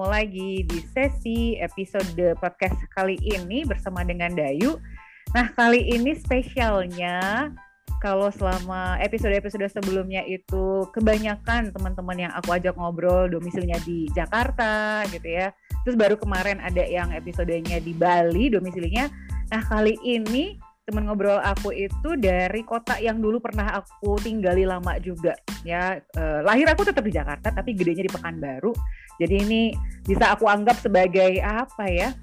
ketemu lagi di sesi episode podcast kali ini bersama dengan Dayu. Nah, kali ini spesialnya kalau selama episode-episode sebelumnya itu kebanyakan teman-teman yang aku ajak ngobrol domisilinya di Jakarta gitu ya. Terus baru kemarin ada yang episodenya di Bali domisilinya. Nah, kali ini teman ngobrol aku itu dari kota yang dulu pernah aku tinggali lama juga ya eh, lahir aku tetap di Jakarta tapi gedenya di Pekanbaru jadi ini bisa aku anggap sebagai apa ya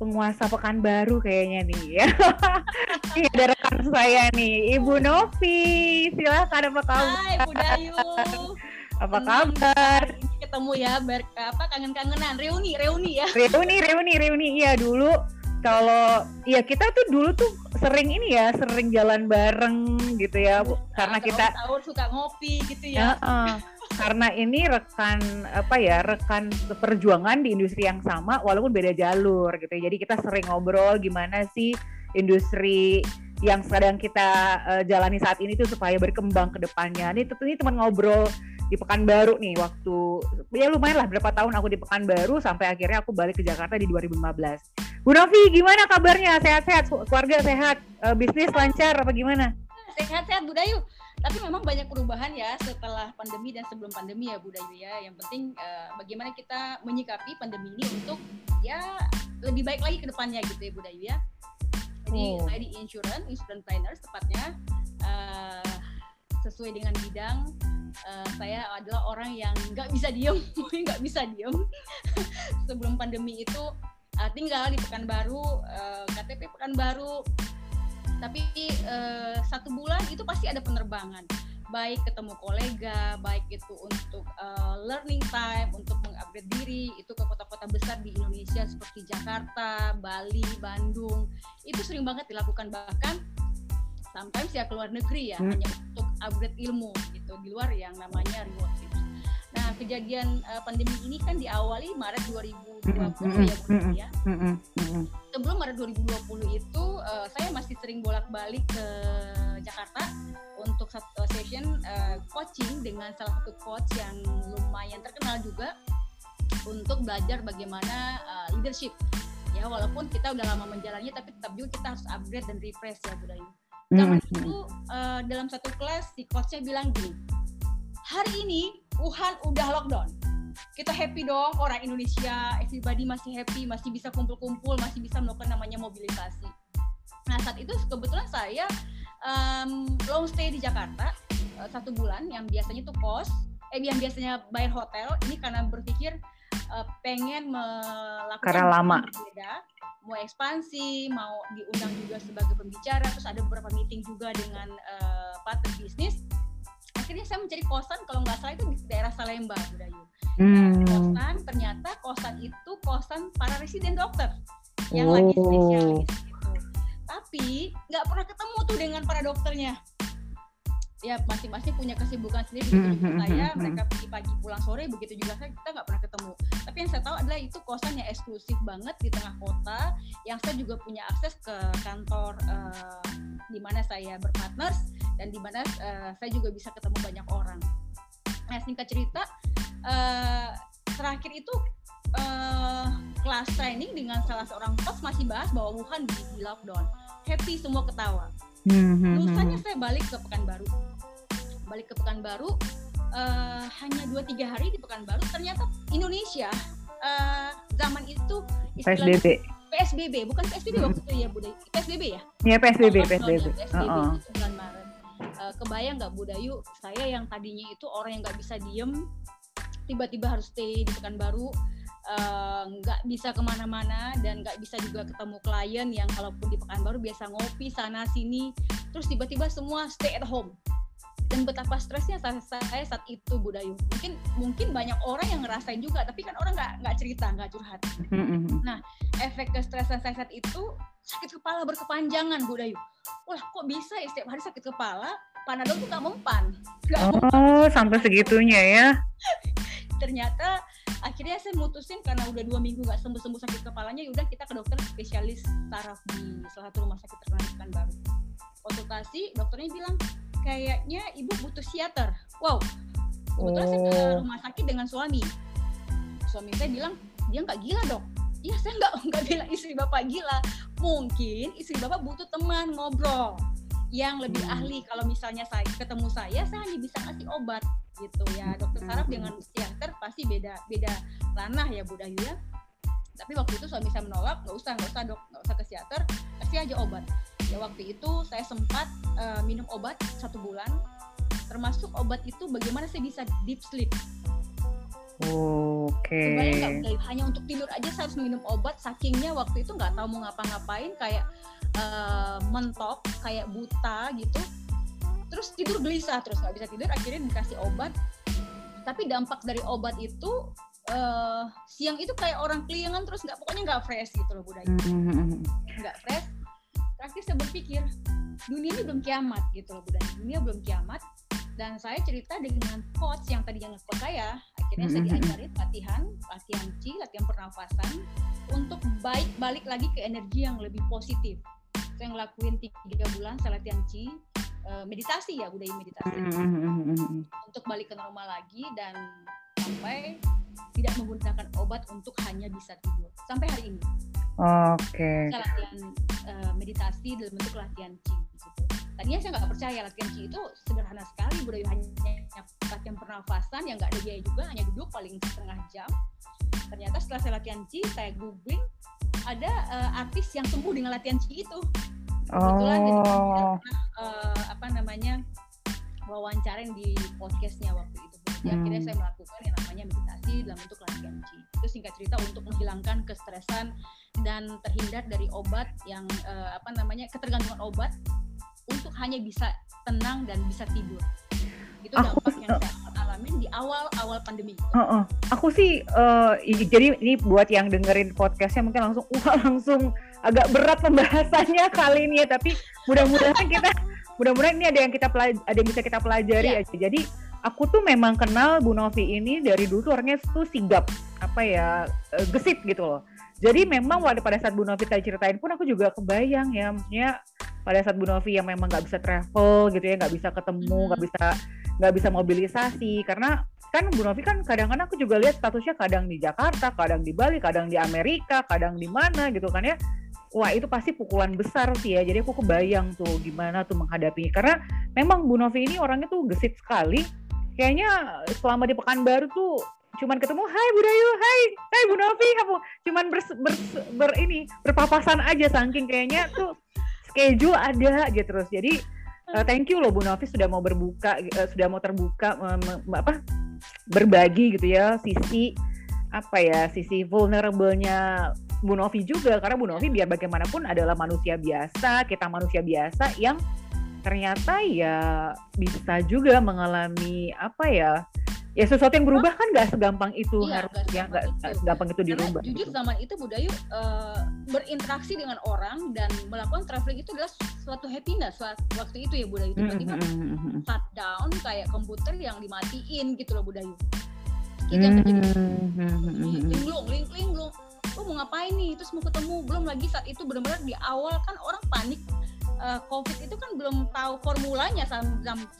penguasa Pekanbaru kayaknya nih ya. Ini ada rekan saya nih Ibu Novi. Silakan apa kabar? Hai Bu Dayu. Apa kabar? ketemu ya ber apa kangen-kangenan reuni reuni ya. Reuni reuni reuni. Iya dulu kalau ya kita tuh dulu tuh sering ini ya sering jalan bareng gitu ya Bu. karena kita sahur suka ngopi gitu ya. Ya, uh, karena ini rekan apa ya rekan perjuangan di industri yang sama walaupun beda jalur gitu. ya. Jadi kita sering ngobrol gimana sih industri yang sedang kita uh, jalani saat ini tuh supaya berkembang ke depannya. Ini tentunya teman ngobrol di Pekanbaru nih waktu ya lumayan lah berapa tahun aku di Pekanbaru sampai akhirnya aku balik ke Jakarta di 2015. Bu Novi gimana kabarnya? Sehat-sehat, keluarga sehat, Eh, bisnis lancar apa gimana? sehat-sehat Bu Dayu tapi memang banyak perubahan ya setelah pandemi dan sebelum pandemi ya Bu Dayu ya yang penting eh, bagaimana kita menyikapi pandemi ini untuk ya lebih baik lagi ke depannya gitu ya Bu Dayu ya jadi Oh. saya di insurance insurance planners tepatnya eh, sesuai dengan bidang eh, saya adalah orang yang nggak bisa diem nggak bisa diem. Sebelum pandemi itu eh, tinggal di Pekanbaru eh, KTP Pekanbaru tapi eh, satu bulan itu pasti ada penerbangan baik ketemu kolega baik itu untuk eh, learning time untuk mengupgrade diri itu ke kota-kota besar di Indonesia seperti Jakarta Bali Bandung itu sering banget dilakukan bahkan sometimes ya keluar negeri ya Hmm. hanya untuk upgrade ilmu gitu di luar yang namanya remote. Kejadian eh, pandemi ini kan diawali Maret 2020 Mm-mm, ya Bu ya sebelum Maret 2020 itu eh, saya masih sering bolak-balik ke Jakarta untuk satu session eh, coaching dengan salah satu coach yang lumayan terkenal juga untuk belajar bagaimana eh, leadership ya walaupun kita udah lama menjalannya tapi tetap juga kita harus upgrade dan refresh ya Budayu. Zaman Mm-mm. itu eh, dalam satu kelas si coachnya bilang gini, hari ini Wuhan udah lockdown. Kita happy dong orang Indonesia, everybody masih happy, masih bisa kumpul-kumpul, masih bisa melakukan namanya mobilisasi. Nah saat itu kebetulan saya em, long stay di Jakarta eh, satu bulan, yang biasanya tuh kos, eh yang biasanya bayar hotel, ini karena berpikir eh, pengen melakukan Karena lama. berbeda, mau ekspansi, mau diundang juga sebagai pembicara, terus ada beberapa meeting juga dengan eh, partner bisnis. Akhirnya saya mencari kosan kalau nggak salah itu di daerah Salemba, Budayu. Hmm. Kosan ternyata kosan itu kosan para residen dokter yang lagi Oh. spesialis gitu. Tapi nggak pernah ketemu tuh dengan para dokternya. Ya masing-masing punya kesibukan sendiri. Begitu Hmm, juga hmm, saya, hmm, mereka pergi pagi pulang sore, begitu juga saya kita nggak pernah ketemu. Tapi yang saya tahu adalah itu kosan yang eksklusif banget di tengah kota, yang saya juga punya akses ke kantor eh, di mana saya berpartners dan di mana eh, saya juga bisa ketemu banyak orang. Nah singkat cerita, eh, terakhir itu eh, kelas training dengan salah seorang coach masih bahas bahwa Wuhan di, di lockdown. Happy semua ketawa. Hmm, hmm, Lusanya hmm. saya balik ke Pekanbaru. Balik ke Pekanbaru eh, hanya 2-3 hari di Pekanbaru. Ternyata Indonesia eh, zaman itu PSBB. PSBB, bukan PSBB waktu itu ya Budaya. PSBB ya? Ya PSBB, Lockdown PSBB. PSBB itu bulan Maret. Eh, kebayang nggak Budayu, saya yang tadinya itu orang yang nggak bisa diem, tiba-tiba harus stay di Pekanbaru, eh, nggak bisa ke mana-mana dan nggak bisa juga ketemu klien yang kalaupun di Pekanbaru biasa ngopi sana sini, terus tiba-tiba semua stay at home. Dan betapa stresnya saya, saya saat itu Budayu. Mungkin mungkin banyak orang yang ngerasain juga, tapi kan orang nggak nggak cerita, nggak curhat hmm. efek kestresan saya saat itu sakit kepala berkepanjangan Bu Dayu. Wah kok bisa ya setiap hari sakit kepala, panadol tuh nggak mempan. Mempan. Oh, sampai segitunya ya. Ternyata akhirnya saya mutusin karena udah dua minggu nggak sembuh-sembuh sakit kepalanya, yaudah kita ke dokter spesialis saraf di salah satu rumah sakit terkenal di Pekanbaru. Konsultasi, dokternya bilang kayaknya ibu butuh psikiater. Wow, kebetulan saya ke Oh. rumah sakit dengan suami. suami saya bilang dia nggak gila dok Iya saya nggak nggak bilang istri bapak gila mungkin istri bapak butuh teman ngobrol yang lebih Hmm. ahli. Kalau misalnya saya ketemu saya saya hanya bisa kasih obat gitu ya. Dokter saraf Hmm. dengan psikiater pasti beda beda ranah ya Bu Dayu ya tapi waktu itu suami saya menolak nggak usah nggak usah dok nggak usah ke psikiater kasih aja obat. Ya waktu itu saya sempat eh, minum obat satu bulan. Termasuk obat itu bagaimana saya bisa deep sleep Oke. Sebenarnya nggak boleh hanya untuk tidur aja saya harus minum obat. Sakingnya waktu itu nggak tahu mau ngapa-ngapain kayak eh, mentok kayak buta gitu. Terus tidur gelisah terus nggak bisa tidur akhirnya dikasih obat. Tapi dampak dari obat itu eh, siang itu kayak orang keliangan terus nggak pokoknya nggak fresh gitu loh budaya. Hmm. nggak fresh. Terakhir saya berpikir dunia ini belum kiamat gitu loh budaya. Dunia belum kiamat dan saya cerita dengan coach yang tadi yang coach saya akhirnya saya Mhm. diajarin latihan latihan ci latihan pernafasan untuk baik balik lagi ke energi yang lebih positif saya ngelakuin tiga bulan saya latihan ci eh, meditasi ya budaya meditasi Hmm. untuk balik ke normal lagi dan sampai tidak menggunakan obat untuk hanya bisa tidur sampai hari ini Oke. saya latihan eh, meditasi dalam bentuk latihan chi gitu. Tadinya saya nggak percaya latihan chi itu sederhana sekali, budaya hanya latihan pernafasan yang nggak ada biaya juga, hanya duduk paling setengah jam. Ternyata setelah saya latihan chi, saya googling ada eh, artis yang sembuh dengan latihan chi itu. Kebetulan jadi Oh. pernah eh, apa namanya wawancarin di podcastnya waktu itu. Jadi Hmm. akhirnya saya melakukan yang namanya meditasi dalam bentuk latihan chi. Itu singkat cerita untuk menghilangkan kestresan dan terhindar dari obat yang eh, apa namanya ketergantungan obat untuk hanya bisa tenang dan bisa tidur. Itu Aku- dampak yang saya alami di awal-awal pandemi. itu. Heeh. Aku sih i- jadi ini buat yang dengerin podcastnya mungkin langsung wah langsung agak berat pembahasannya kali ini ya tapi mudah-mudahan kita mudah-mudahan ini ada yang kita ada yang bisa kita pelajari Iya. aja. Jadi aku tuh memang kenal Bu Novi ini dari dulu tuh orangnya tuh sigap apa ya eh, gesit gitu loh. Jadi memang pada pada saat Bu Novi tadi ceritain pun aku juga kebayang ya maksudnya pada saat Bu Novi yang memang nggak bisa travel gitu ya nggak bisa ketemu Hmm. nggak bisa nggak bisa mobilisasi karena kan Bu Novi kan kadang-kadang aku juga lihat statusnya kadang di Jakarta, kadang di Bali, kadang di Amerika, kadang di mana gitu kan ya. Wah itu pasti pukulan besar sih ya. Jadi aku kebayang tuh gimana tuh menghadapinya. Karena memang Bu Novi ini orangnya tuh gesit sekali. Kayaknya selama di Pekanbaru tuh cuman ketemu Hai Bu Dayu, Hai, Hai Bu Novi, kamu cuman ber, ber, ber ini berpapasan aja saking kayaknya tuh schedule ada aja terus. Jadi eh, thank you loh Bu Novi sudah mau berbuka, eh, sudah mau terbuka me- apa berbagi gitu ya sisi apa ya sisi vulnerable-nya Bu Novi juga. Karena Bu Novi biar bagaimanapun adalah manusia biasa, kita manusia biasa yang ternyata ya bisa juga mengalami apa ya ya sesuatu yang berubah kan nggak segampang itu Iya, harus ya nggak segampang itu. segampang itu Karena dirubah. jujur zaman itu Budayu eh, berinteraksi dengan orang dan melakukan traveling itu adalah suatu happiness wa- waktu itu ya Budayu. Tiba-tiba mm, mm, mm, mm. shutdown kayak komputer yang dimatiin gitu loh Budayu. Itu yang terjadi. Mm, mm, mm, mm, mm. Linglung, ling, linglung. Lu mau ngapain nih? Terus mau ketemu. Belum lagi saat itu benar-benar di awal kan orang panik. Eh, COVID itu kan belum tahu formulanya saat,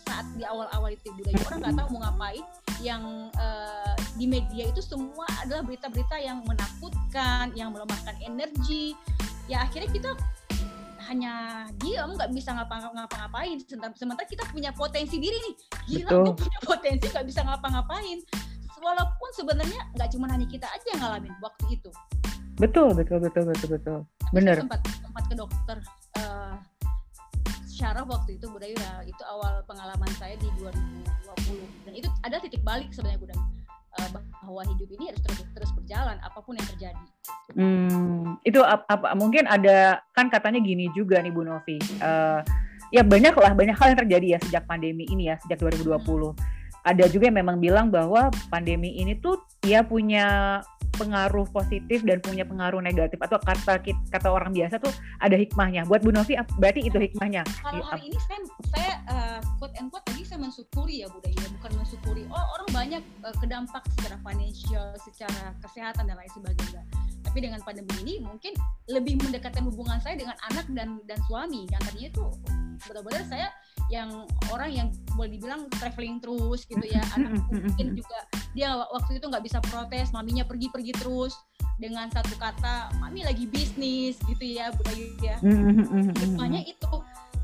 saat di awal-awal itu Budayu. Orang nggak tahu mau ngapain. Yang eh, di media itu semua adalah berita-berita yang menakutkan, yang melemahkan energi. Ya akhirnya kita hanya diam nggak bisa ngapa- ngapa-ngapain sementara, kita punya potensi diri nih gila gue punya potensi nggak bisa ngapa-ngapain walaupun sebenarnya nggak cuma hanya kita aja yang ngalamin waktu itu Betul betul betul betul betul. Bener. saya sempat sempat ke dokter syaraf waktu itu Budayu ya itu awal pengalaman saya di 2020 dan itu ada titik balik sebenarnya Budayu eh, bahwa hidup ini harus terus terus berjalan apa pun yang terjadi Hmm, itu ap- apa mungkin ada kan katanya gini juga nih Bu Novi. Eh, ya banyak lah banyak hal yang terjadi ya sejak pandemi ini ya sejak 2020. Ada juga yang memang bilang bahwa pandemi ini tuh ya punya pengaruh positif dan punya pengaruh negatif atau kata kata orang biasa tuh ada hikmahnya. Buat Bu Novi berarti itu hikmahnya. kalau Iya, hari ini saya saya eh, quote and quote tadi saya mensyukuri ya Budayu ya bukan mensyukuri oh orang banyak eh, kedampak secara financial secara kesehatan dan lain sebagainya tapi dengan pandemi ini mungkin lebih mendekatkan hubungan saya dengan anak dan dan suami. Yang tadinya itu benar-benar saya yang orang yang boleh dibilang traveling terus gitu ya. Anak mungkin juga dia waktu itu nggak bisa protes maminya pergi-pergi terus dengan satu kata mami lagi bisnis gitu ya budaya ya hikmahnya itu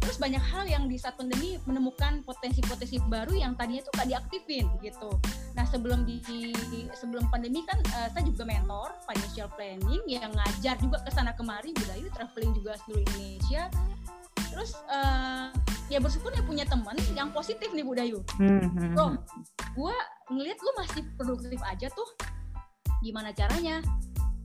terus banyak hal yang di saat pandemi menemukan potensi-potensi baru yang tadinya itu gak diaktifin gitu. Nah sebelum di sebelum pandemi kan uh, saya juga mentor financial planning yang ngajar juga ke sana kemari budaya traveling juga seluruh Indonesia. Terus uh, ya bersyukur ya punya teman yang positif nih Budayu mm-hmm. bro gue ngeliat lu masih produktif aja tuh gimana caranya?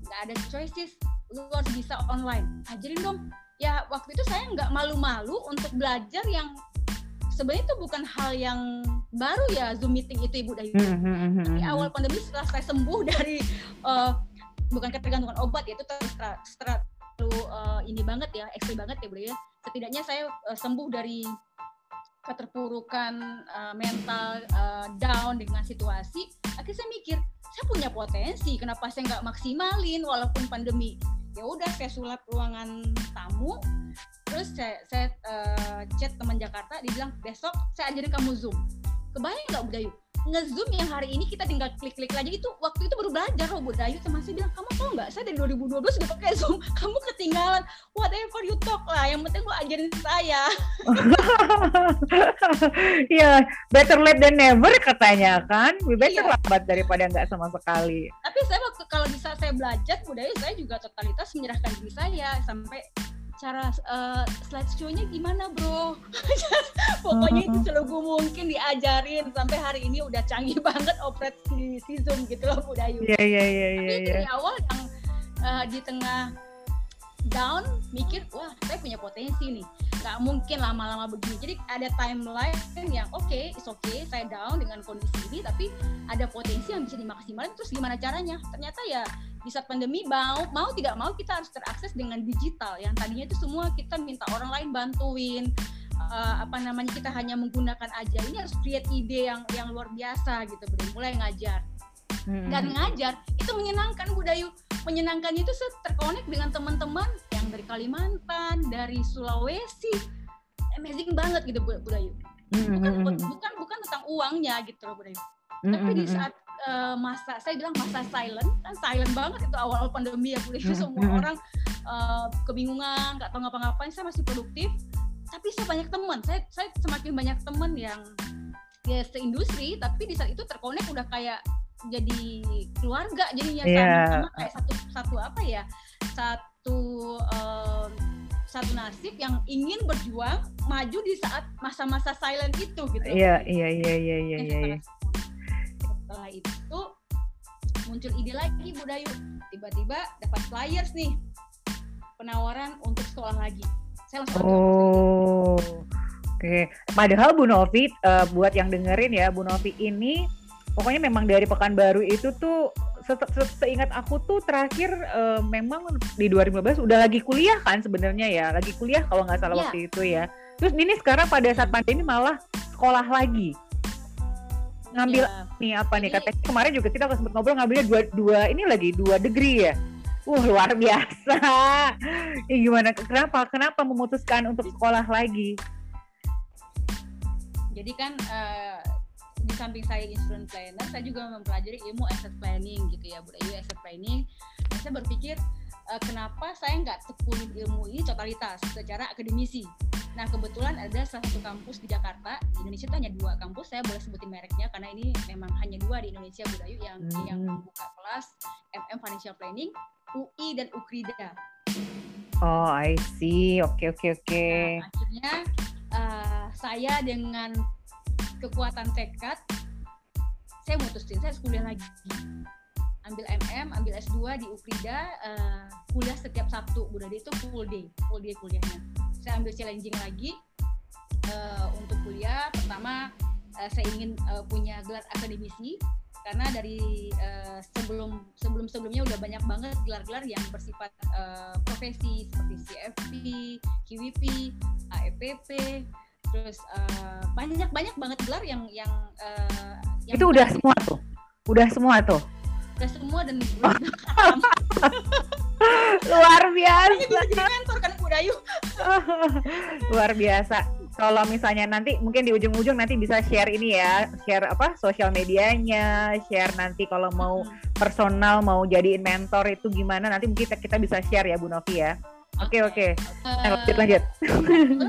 Nggak ada choices lu harus bisa online. Ajarin dong ya waktu itu saya nggak malu-malu untuk belajar yang sebenarnya itu bukan hal yang baru ya zoom meeting itu ibu Dayu mm-hmm. tapi awal pandemi setelah saya sembuh dari uh, bukan ketergantungan obat ya itu terlalu uh, ini banget ya ekstrim banget ya bu ya setidaknya saya uh, sembuh dari keterpurukan uh, mental uh, down dengan situasi akhirnya saya mikir saya punya potensi kenapa saya nggak maksimalin walaupun pandemi ya udah saya sulap ruangan tamu. Terus saya, saya uh, chat teman Jakarta dibilang besok saya ajarin kamu zoom. Kebayang nggak Budayu ngezoom yang hari ini kita tinggal klik-klik aja itu waktu itu baru belajar loh Budayu sama saya bilang kamu tau nggak saya dari 2012 sudah pakai zoom. Kamu ketinggalan. Whatever you talk lah yang penting gua ajarin saya. Ya better late than never katanya kan? Lebih better iya. lambat daripada nggak sama sekali. Tapi saya waktu kalau bisa saya belajar Budayu saya juga totalitas menyerahkan diri saya sampai cara uh, slideshow-nya gimana bro? Pokoknya itu selalu mungkin diajarin sampai hari ini udah canggih banget operasi si Zoom gitu loh Bu Dayu. Yeah, yeah, yeah, tapi yeah, dari yeah. awal yang uh, di tengah down mikir wah saya punya potensi nih. Nggak mungkin lama-lama begini. Jadi ada timeline yang oke okay, is okay saya down dengan kondisi ini tapi ada potensi yang bisa dimaksimalkan terus gimana caranya? Ternyata ya di saat pandemi mau mau tidak mau kita harus terakses dengan digital. Yang tadinya itu semua kita minta orang lain bantuin uh, apa namanya kita hanya menggunakan aja. Ini harus create ide yang yang luar biasa gitu mulai ngajar hmm. dan ngajar itu menyenangkan Budayu. Menyenangkan itu terkonek dengan teman-teman yang dari Kalimantan dari Sulawesi. Amazing banget gitu Budayu. Hmm, bukan hmm, hmm. bukan bukan tentang uangnya gitu loh Budayu. Tapi di saat uh, masa saya bilang masa silent kan silent banget itu awal-awal pandemi ya Bu itu semua orang uh, kebingungan nggak tahu ngapa-ngapain saya masih produktif. Tapi saya banyak teman saya saya semakin banyak teman yang ya seindustri tapi di saat itu terkonek udah kayak jadi keluarga jadinya yeah. sama, kayak satu satu apa ya? Satu um, satu nasib yang ingin berjuang maju di saat masa-masa silent itu gitu. Iya iya iya iya iya iya setelah itu muncul ide lagi Bu Dayu. Tiba-tiba dapat flyers nih penawaran untuk sekolah lagi. Saya langsung oh Oke, padahal Bu Novi uh, buat yang dengerin ya, Bu Novi ini pokoknya memang dari Pekanbaru itu tuh se se seingat aku tuh terakhir uh, memang di 2015 udah lagi kuliah kan sebenarnya ya, lagi kuliah kalau nggak salah yeah. waktu itu ya. Terus ini sekarang pada saat pandemi malah sekolah lagi ngambil ya. nih apa nih katanya kemarin juga kita sempat ngobrol ngambilnya dua dua ini lagi dua degree ya Wah uh, luar biasa. ya gimana? Kenapa? Kenapa memutuskan untuk sekolah lagi? Jadi kan uh, di samping saya insurance planner, saya juga mempelajari ilmu asset planning gitu ya, Bu asset planning. Dan saya berpikir uh, kenapa saya nggak tekunin ilmu ini totalitas secara akademisi. Nah kebetulan ada salah satu kampus di Jakarta di Indonesia itu hanya dua kampus saya boleh sebutin mereknya karena ini memang hanya dua di Indonesia Budayu yang hmm. yang membuka kelas MM Financial Planning UI dan Ukrida. Oh I see oke okay, oke okay, oke. Okay. Nah, akhirnya uh, saya dengan kekuatan tekad saya mutusin saya kuliah lagi. Ambil MM, ambil S2 di Ukrida, uh, kuliah setiap Sabtu, Bunda itu full day, full day kuliahnya. Saya ambil challenging lagi uh, untuk kuliah. Pertama uh, saya ingin uh, punya gelar akademisi karena dari uh, sebelum sebelum sebelumnya udah banyak banget gelar-gelar yang bersifat uh, profesi seperti CFP, QWP, AEPP, terus uh, banyak banyak banget gelar yang yang, uh, yang itu udah semua tuh, udah semua tuh? Stres semua dan luar biasa. Jadi mentor kan Bu Dayu? Luar biasa. Kalau misalnya nanti mungkin di ujung-ujung nanti bisa share ini ya share apa sosial medianya share nanti kalau mau personal mau jadiin mentor itu gimana nanti mungkin kita, kita bisa share ya Bu Novi ya. Oke oke. Okay, okay. uh, lanjut. lanjut.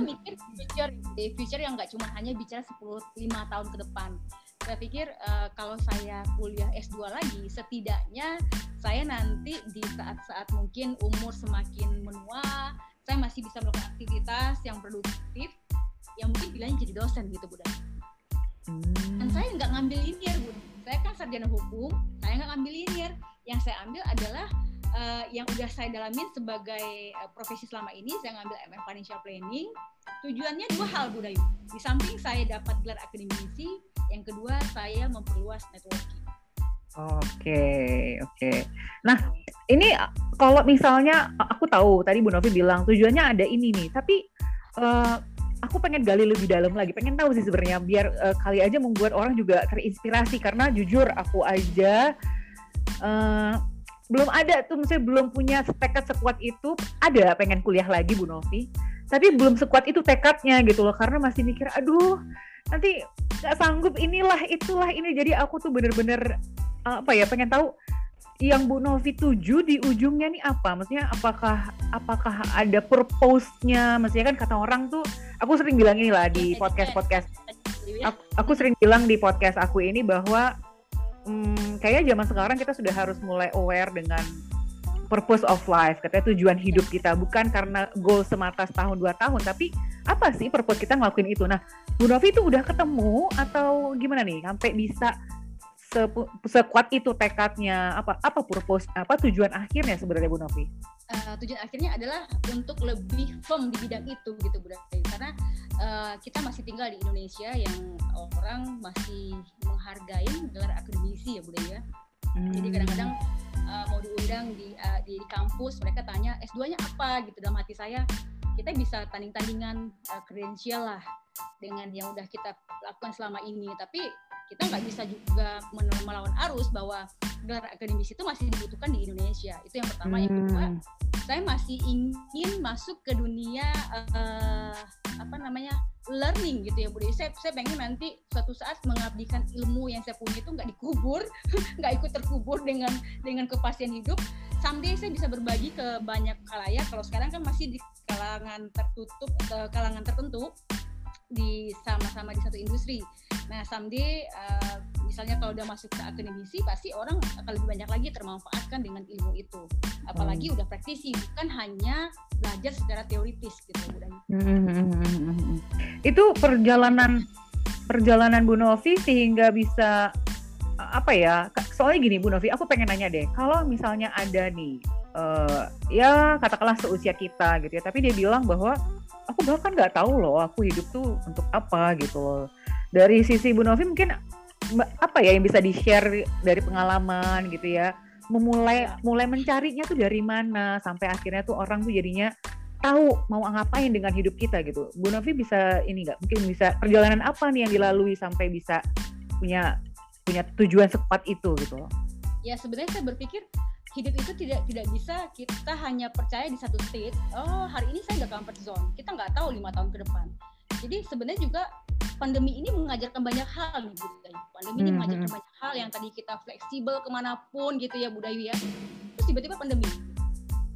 mikir future, future yang nggak cuma hanya bicara 10 5 tahun ke depan. Saya pikir uh, kalau saya kuliah S2 lagi setidaknya saya nanti di saat-saat mungkin umur semakin menua saya masih bisa melakukan aktivitas yang produktif yang mungkin pilihannya jadi dosen gitu Bunda hmm. dan saya nggak ngambil linear Bunda saya kan sarjana hukum saya nggak ngambil linear. Yang saya ambil adalah uh, yang udah saya dalamin sebagai uh, profesi selama ini saya ngambil MM Financial Planning. Tujuannya dua hal Bu Dayu. Di samping saya dapat gelar akademisi yang kedua saya memperluas networking. Oke, oke. Nah, ini kalau misalnya aku tahu tadi Bu Novi bilang tujuannya ada ini nih, tapi uh, aku pengen gali lebih dalam lagi, pengen tahu sih sebenarnya biar uh, kali aja membuat orang juga terinspirasi. Karena jujur aku aja belum ada tuh misalnya belum punya tekad sekuat itu ada pengen kuliah lagi Bu Novi tapi belum sekuat itu tekadnya gitu loh karena masih mikir aduh nanti nggak sanggup inilah itulah ini jadi aku tuh bener-bener apa ya pengen tahu yang Bu Novi tuju di ujungnya nih apa? Maksudnya apakah apakah ada purpose-nya? Maksudnya kan kata orang tuh aku sering bilang ini lah di podcast-podcast. Aku, aku sering bilang di podcast aku ini bahwa hmm, kayaknya zaman sekarang kita sudah harus mulai aware dengan purpose of life, katanya tujuan hidup kita bukan karena goal semata setahun dua tahun, tapi apa sih purpose kita ngelakuin itu? Nah, Bu Novi itu udah ketemu atau gimana nih sampai bisa se sekuat itu tekadnya apa apa purpose apa tujuan akhirnya sebenarnya Bu Novi? Uh, tujuan akhirnya adalah untuk lebih firm di bidang itu gitu Bu Novi karena uh, kita masih tinggal di Indonesia yang orang masih menghargai gelar akademisi ya Bu ya. Hmm. Jadi kadang-kadang uh, mau diundang di, uh, di di kampus mereka tanya S2-nya apa gitu dalam hati saya kita bisa tanding-tandingan kredensial uh, lah dengan yang udah kita lakukan selama ini tapi kita nggak bisa juga melawan arus bahwa gelar akademis itu masih dibutuhkan di Indonesia itu yang pertama yang kedua hmm. saya masih ingin masuk ke dunia uh, apa namanya learning gitu ya Bu Saya, saya pengen nanti suatu saat mengabdikan ilmu yang saya punya itu nggak dikubur, nggak ikut terkubur dengan dengan kepastian hidup. Someday saya bisa berbagi ke banyak kalayak. Kalau sekarang kan masih di kalangan tertutup, ke kalangan tertentu di sama-sama di satu industri. Nah, someday uh, misalnya kalau udah masuk ke akademisi pasti orang akan lebih banyak lagi termanfaatkan dengan ilmu itu. Apalagi hmm. udah praktisi, bukan hanya belajar secara teoritis gitu Hmm. Itu perjalanan perjalanan Bu Novi sehingga bisa apa ya? Soalnya gini Bu Novi, aku pengen nanya deh, kalau misalnya ada nih uh, ya katakanlah seusia kita gitu ya, tapi dia bilang bahwa aku bahkan nggak tahu loh aku hidup tuh untuk apa gitu loh. Dari sisi Bu Novi mungkin apa ya yang bisa di share dari pengalaman gitu ya? Memulai mulai mencarinya tuh dari mana? Sampai akhirnya tuh orang tuh jadinya tahu mau ngapain dengan hidup kita gitu. Bu Novi bisa ini nggak? Mungkin bisa perjalanan apa nih yang dilalui sampai bisa punya punya tujuan sekuat itu gitu? Loh ya sebenarnya saya berpikir hidup itu tidak tidak bisa kita hanya percaya di satu state oh hari ini saya nggak comfort zone. Kita nggak tahu lima tahun ke depan jadi sebenarnya juga pandemi ini mengajarkan banyak hal nih Budayu pandemi ini hmm, mengajarkan hmm. banyak hal yang tadi kita fleksibel ke mana pun gitu ya Budayu ya. Terus tiba-tiba pandemi.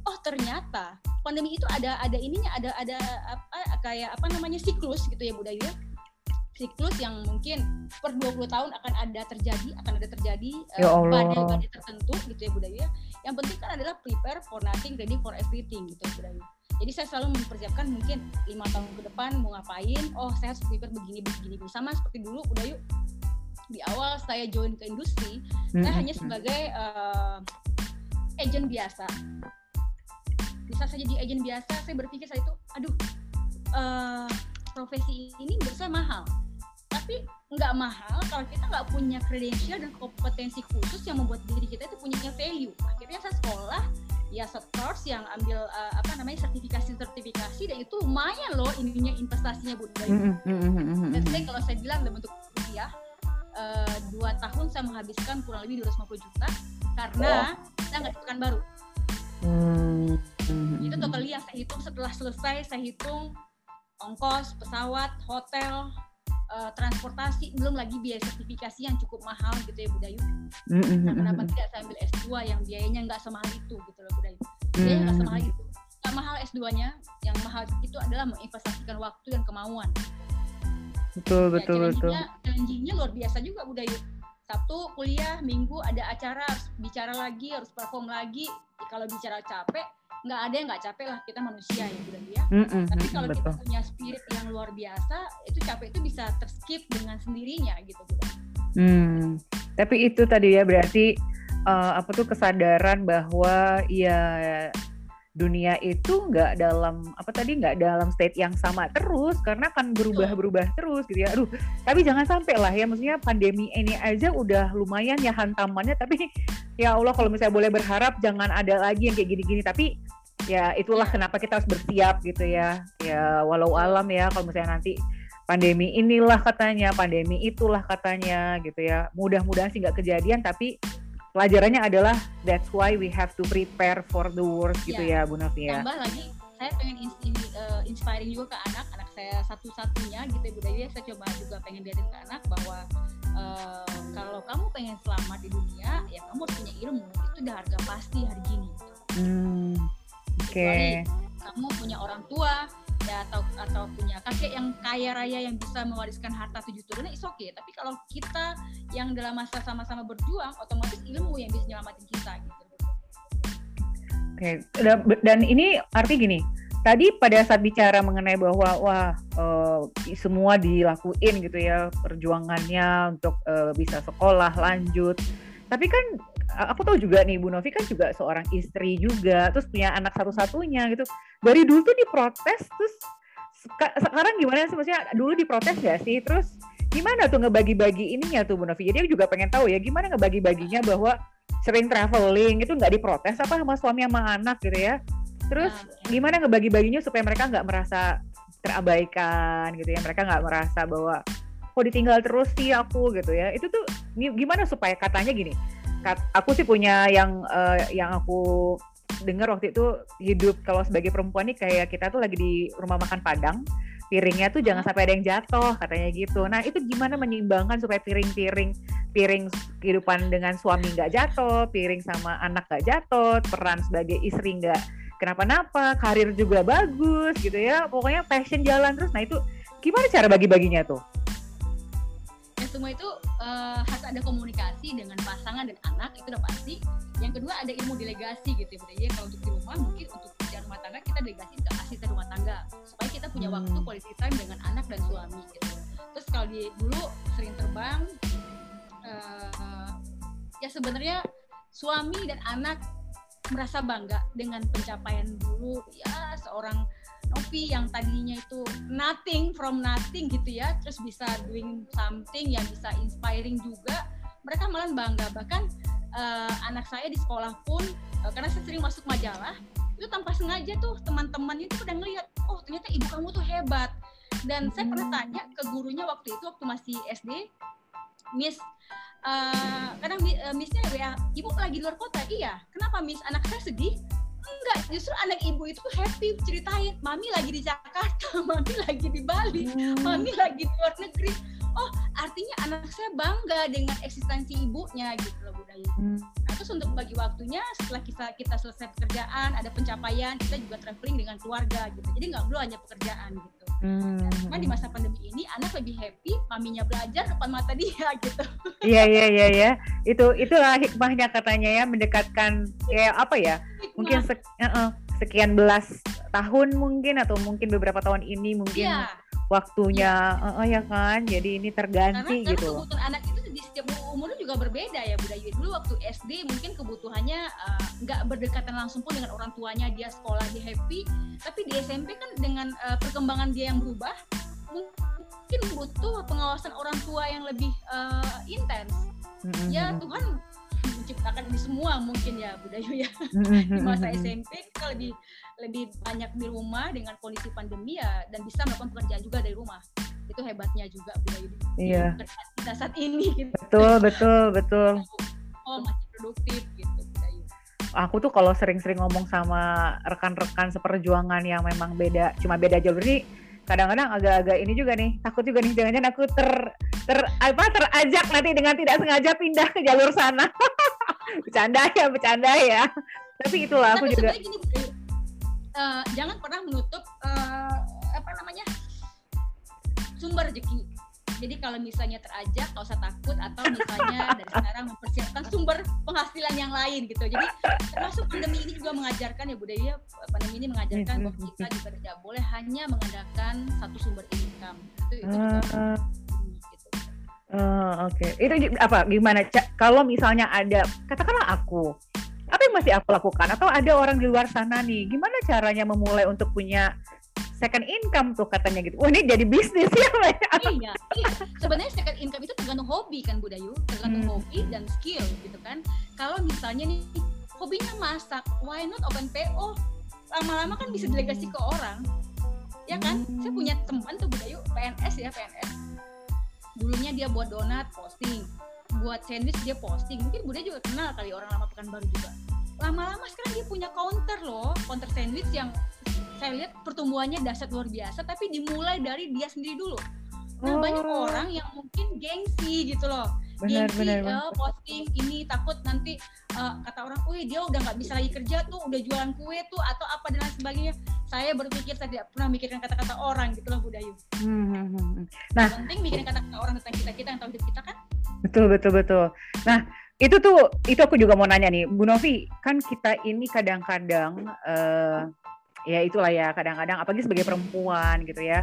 Oh ternyata pandemi itu ada ada ininya ada ada apa kayak apa namanya siklus gitu ya Budayu ya. Siklus yang mungkin per 20 tahun akan ada terjadi akan ada terjadi ya uh, badai-badai tertentu gitu ya budaya yang penting kan adalah prepare for nothing ready for everything gitu ya budaya jadi saya selalu mempersiapkan mungkin lima tahun ke depan mau ngapain. Oh saya harus prepare begini begini sama seperti dulu udah yuk. Di awal saya join ke industri hmm. saya hanya sebagai uh, agent biasa. Bisa saja di agent biasa saya berpikir saya itu aduh uh, profesi ini menurut saya mahal. Tapi nggak mahal kalau kita nggak punya kredensial dan kompetensi khusus yang membuat diri kita itu punya value. Akhirnya saya sekolah ya course yang ambil uh, apa namanya sertifikasi sertifikasi dan itu lumayan loh ininya investasinya bu mm -hmm. dan saya kalau saya bilang dalam bentuk rupiah uh, dua tahun saya menghabiskan kurang lebih 250 juta karena oh. saya nggak di baru. Hmm. Itu totalnya yang saya hitung setelah selesai saya hitung ongkos pesawat, hotel, uh, transportasi, belum lagi biaya sertifikasi yang cukup mahal gitu ya Budayu. Mm-hmm. Nah, kenapa tidak saya ambil S2 yang biayanya nggak semahal itu gitu loh Budayu. Biayanya nggak semahal itu. Yang mahal S2-nya, yang mahal itu adalah menginvestasikan waktu dan kemauan. Betul, ya, betul, betul. Challenging-nya luar biasa juga Budayu. Sabtu kuliah, Minggu ada acara, harus bicara lagi, harus perform lagi. Kalau bicara capek, nggak ada yang nggak capek lah kita manusia ya udah ya mm -mm, tapi kalau betul. kita punya spirit yang luar biasa itu capek itu bisa terskip dengan sendirinya gitu Bunda. Hmm, tapi itu tadi ya berarti uh, apa tuh kesadaran bahwa ya dunia itu nggak dalam apa tadi nggak dalam state yang sama terus karena kan berubah-berubah terus gitu ya. Aduh, tapi jangan sampai lah ya maksudnya pandemi ini aja udah lumayan ya hantamannya tapi ya Allah kalau misalnya boleh berharap jangan ada lagi yang kayak gini-gini tapi ya itulah kenapa kita harus bersiap gitu ya. Ya walau alam ya kalau misalnya nanti pandemi inilah katanya, pandemi itulah katanya gitu ya. Mudah-mudahan sih nggak kejadian tapi pelajarannya adalah that's why we have to prepare for the worst gitu ya, ya Bu Novi ya. Tambah lagi saya pengen in, in, uh, inspiring juga ke anak, anak saya satu-satunya gitu ya Bu Dewi, saya coba juga pengen biarin ke anak bahwa uh, kalau kamu pengen selamat di dunia, ya kamu harus punya ilmu, itu udah harga pasti hari gini. Hmm, Oke. Okay. kamu punya orang tua, ya atau atau punya kakek yang kaya raya yang bisa mewariskan harta tujuh turunnya is oke okay. tapi kalau kita yang dalam masa sama-sama berjuang otomatis ilmu yang bisa nyelamatin kita gitu oke okay. dan ini arti gini tadi pada saat bicara mengenai bahwa wah uh, semua dilakuin gitu ya perjuangannya untuk uh, bisa sekolah lanjut tapi kan aku tahu juga nih Bu Novi kan juga seorang istri juga terus punya anak satu-satunya gitu. Dari dulu tuh diprotes terus sekarang gimana sih? Maksudnya dulu diprotes gak sih? Terus gimana tuh ngebagi-bagi ininya tuh Bu Novi? Jadi aku juga pengen tahu ya gimana ngebagi-baginya bahwa sering traveling itu nggak diprotes apa sama suami sama anak gitu ya? Terus nah, gimana ngebagi-baginya supaya mereka nggak merasa terabaikan gitu ya? Mereka nggak merasa bahwa kok ditinggal terus sih aku? gitu ya? Itu tuh gimana supaya katanya gini aku sih punya yang uh, yang aku dengar waktu itu hidup kalau sebagai perempuan nih kayak kita tuh lagi di rumah makan Padang piringnya tuh jangan sampai ada yang jatuh katanya gitu. Nah itu gimana menyeimbangkan supaya piring-piring piring kehidupan dengan suami nggak jatuh, piring sama anak nggak jatuh, peran sebagai istri nggak kenapa-napa, karir juga bagus gitu ya. Pokoknya passion jalan terus. Nah itu gimana cara bagi-baginya tuh? Semua itu uh, harus ada komunikasi dengan pasangan dan anak itu udah pasti. Yang kedua ada ilmu delegasi gitu ya ya kalau untuk di rumah mungkin untuk kerja rumah tangga kita delegasi ke asisten rumah tangga. Supaya kita punya waktu hmm. quality time dengan anak dan suami gitu. Terus kalau di dulu sering terbang uh, ya sebenarnya suami dan anak merasa bangga dengan pencapaian dulu. Ya seorang Novi yang tadinya itu nothing from nothing gitu ya terus bisa doing something yang bisa inspiring juga mereka malah bangga. Bahkan uh, anak saya di sekolah pun uh, karena saya sering masuk majalah itu tanpa sengaja tuh teman-teman itu udah ngelihat oh ternyata ibu kamu tuh hebat. Dan saya pernah tanya ke gurunya waktu itu waktu masih SD Miss uh, kadang uh, Missnya ya ibu lagi di luar kota. Iya. Kenapa Miss? Anak saya sedih justru anak ibu itu happy ceritain mami lagi di Jakarta mami lagi di Bali hmm. mami lagi di luar negeri oh artinya anak saya bangga dengan eksistensi ibunya gitu loh budaya hmm. nah, terus untuk bagi waktunya setelah kita kita selesai pekerjaan ada pencapaian kita juga traveling dengan keluarga gitu jadi nggak perlu hanya pekerjaan gitu Hmm. Karena di masa pandemi ini anak lebih happy, maminya belajar depan mata dia gitu. Iya iya iya ya. Itu itulah hikmahnya katanya ya mendekatkan kayak apa ya? Hikmah. Mungkin sek, uh, sekian belas tahun mungkin atau mungkin beberapa tahun ini mungkin ya. Waktunya ya. Uh, uh, ya kan. Jadi ini terganti karena, gitu. Karena kebutuhan anak itu di setiap umur juga berbeda ya budaya dulu waktu SD mungkin kebutuhannya nggak uh, berdekatan langsung pun dengan orang tuanya dia sekolah dia happy tapi di SMP kan dengan uh, perkembangan dia yang berubah mungkin butuh pengawasan orang tua yang lebih uh, intens mm-hmm. ya Tuhan menciptakan ini semua mungkin ya budaya ya di masa SMP kita lebih lebih banyak di rumah dengan kondisi pandemi ya dan bisa melakukan pekerjaan juga dari rumah itu hebatnya juga budaya Iya. kita saat ini gitu. Betul, betul, betul. oh masih produktif gitu budaya Aku tuh kalau sering-sering ngomong sama rekan-rekan seperjuangan yang memang beda, cuma beda jalur ini kadang-kadang agak-agak ini juga nih, takut juga nih jangan-jangan aku ter ter apa terajak nanti dengan tidak sengaja pindah ke jalur sana. bercanda ya, bercanda ya. Tapi itulah aku Tapi juga gini, Bu, eh, jangan pernah menutup eh, apa namanya sumber rezeki. Jadi kalau misalnya terajak, nggak usah takut atau misalnya dari sekarang mempersiapkan sumber penghasilan yang lain gitu. Jadi termasuk pandemi ini juga mengajarkan ya budaya pandemi ini mengajarkan Hmm, bahwa hmm, kita juga tidak boleh hanya mengandalkan satu sumber income. Itu, itu juga penting, gitu. ah, oke. Itu gi- apa gimana kalau misalnya ada katakanlah aku apa yang masih aku lakukan atau ada orang di luar sana nih gimana caranya memulai untuk punya second income tuh katanya gitu wah ini jadi bisnis ya iya, iya. Sebenarnya second income itu tergantung hobi kan Budayu, tergantung Hmm. hobi dan skill gitu kan. Kalau misalnya nih hobinya masak, why not open PO? Lama-lama kan bisa delegasi ke orang. Ya kan? Hmm. Saya punya teman tuh Budayu, PNS ya, PNS. Dulunya dia buat donat, posting. Buat sandwich dia posting. Mungkin Budayu juga kenal kali orang lama Pekanbaru juga. Lama-lama sekarang dia punya counter loh, counter sandwich yang saya lihat pertumbuhannya dahsyat luar biasa tapi dimulai dari dia sendiri dulu. Nah, banyak Oh. orang yang mungkin gengsi gitu loh. benar gengsi benar benar. posting ini takut nanti eh, kata orang, "Wih, dia udah nggak bisa lagi kerja tuh, udah jualan kue tuh atau apa dan lain sebagainya." Saya berpikir saya tidak pernah mikirkan kata-kata orang gitu loh, Budayu. Hmm, hmm, hmm, hmm. Yang penting mikirin kata-kata orang tentang kita-kita yang tahu hidup kita kan. Betul betul betul. Nah itu tuh itu aku juga mau nanya nih. Bu Novi kan kita ini kadang-kadang eh, ya itulah ya kadang-kadang apalagi sebagai perempuan gitu ya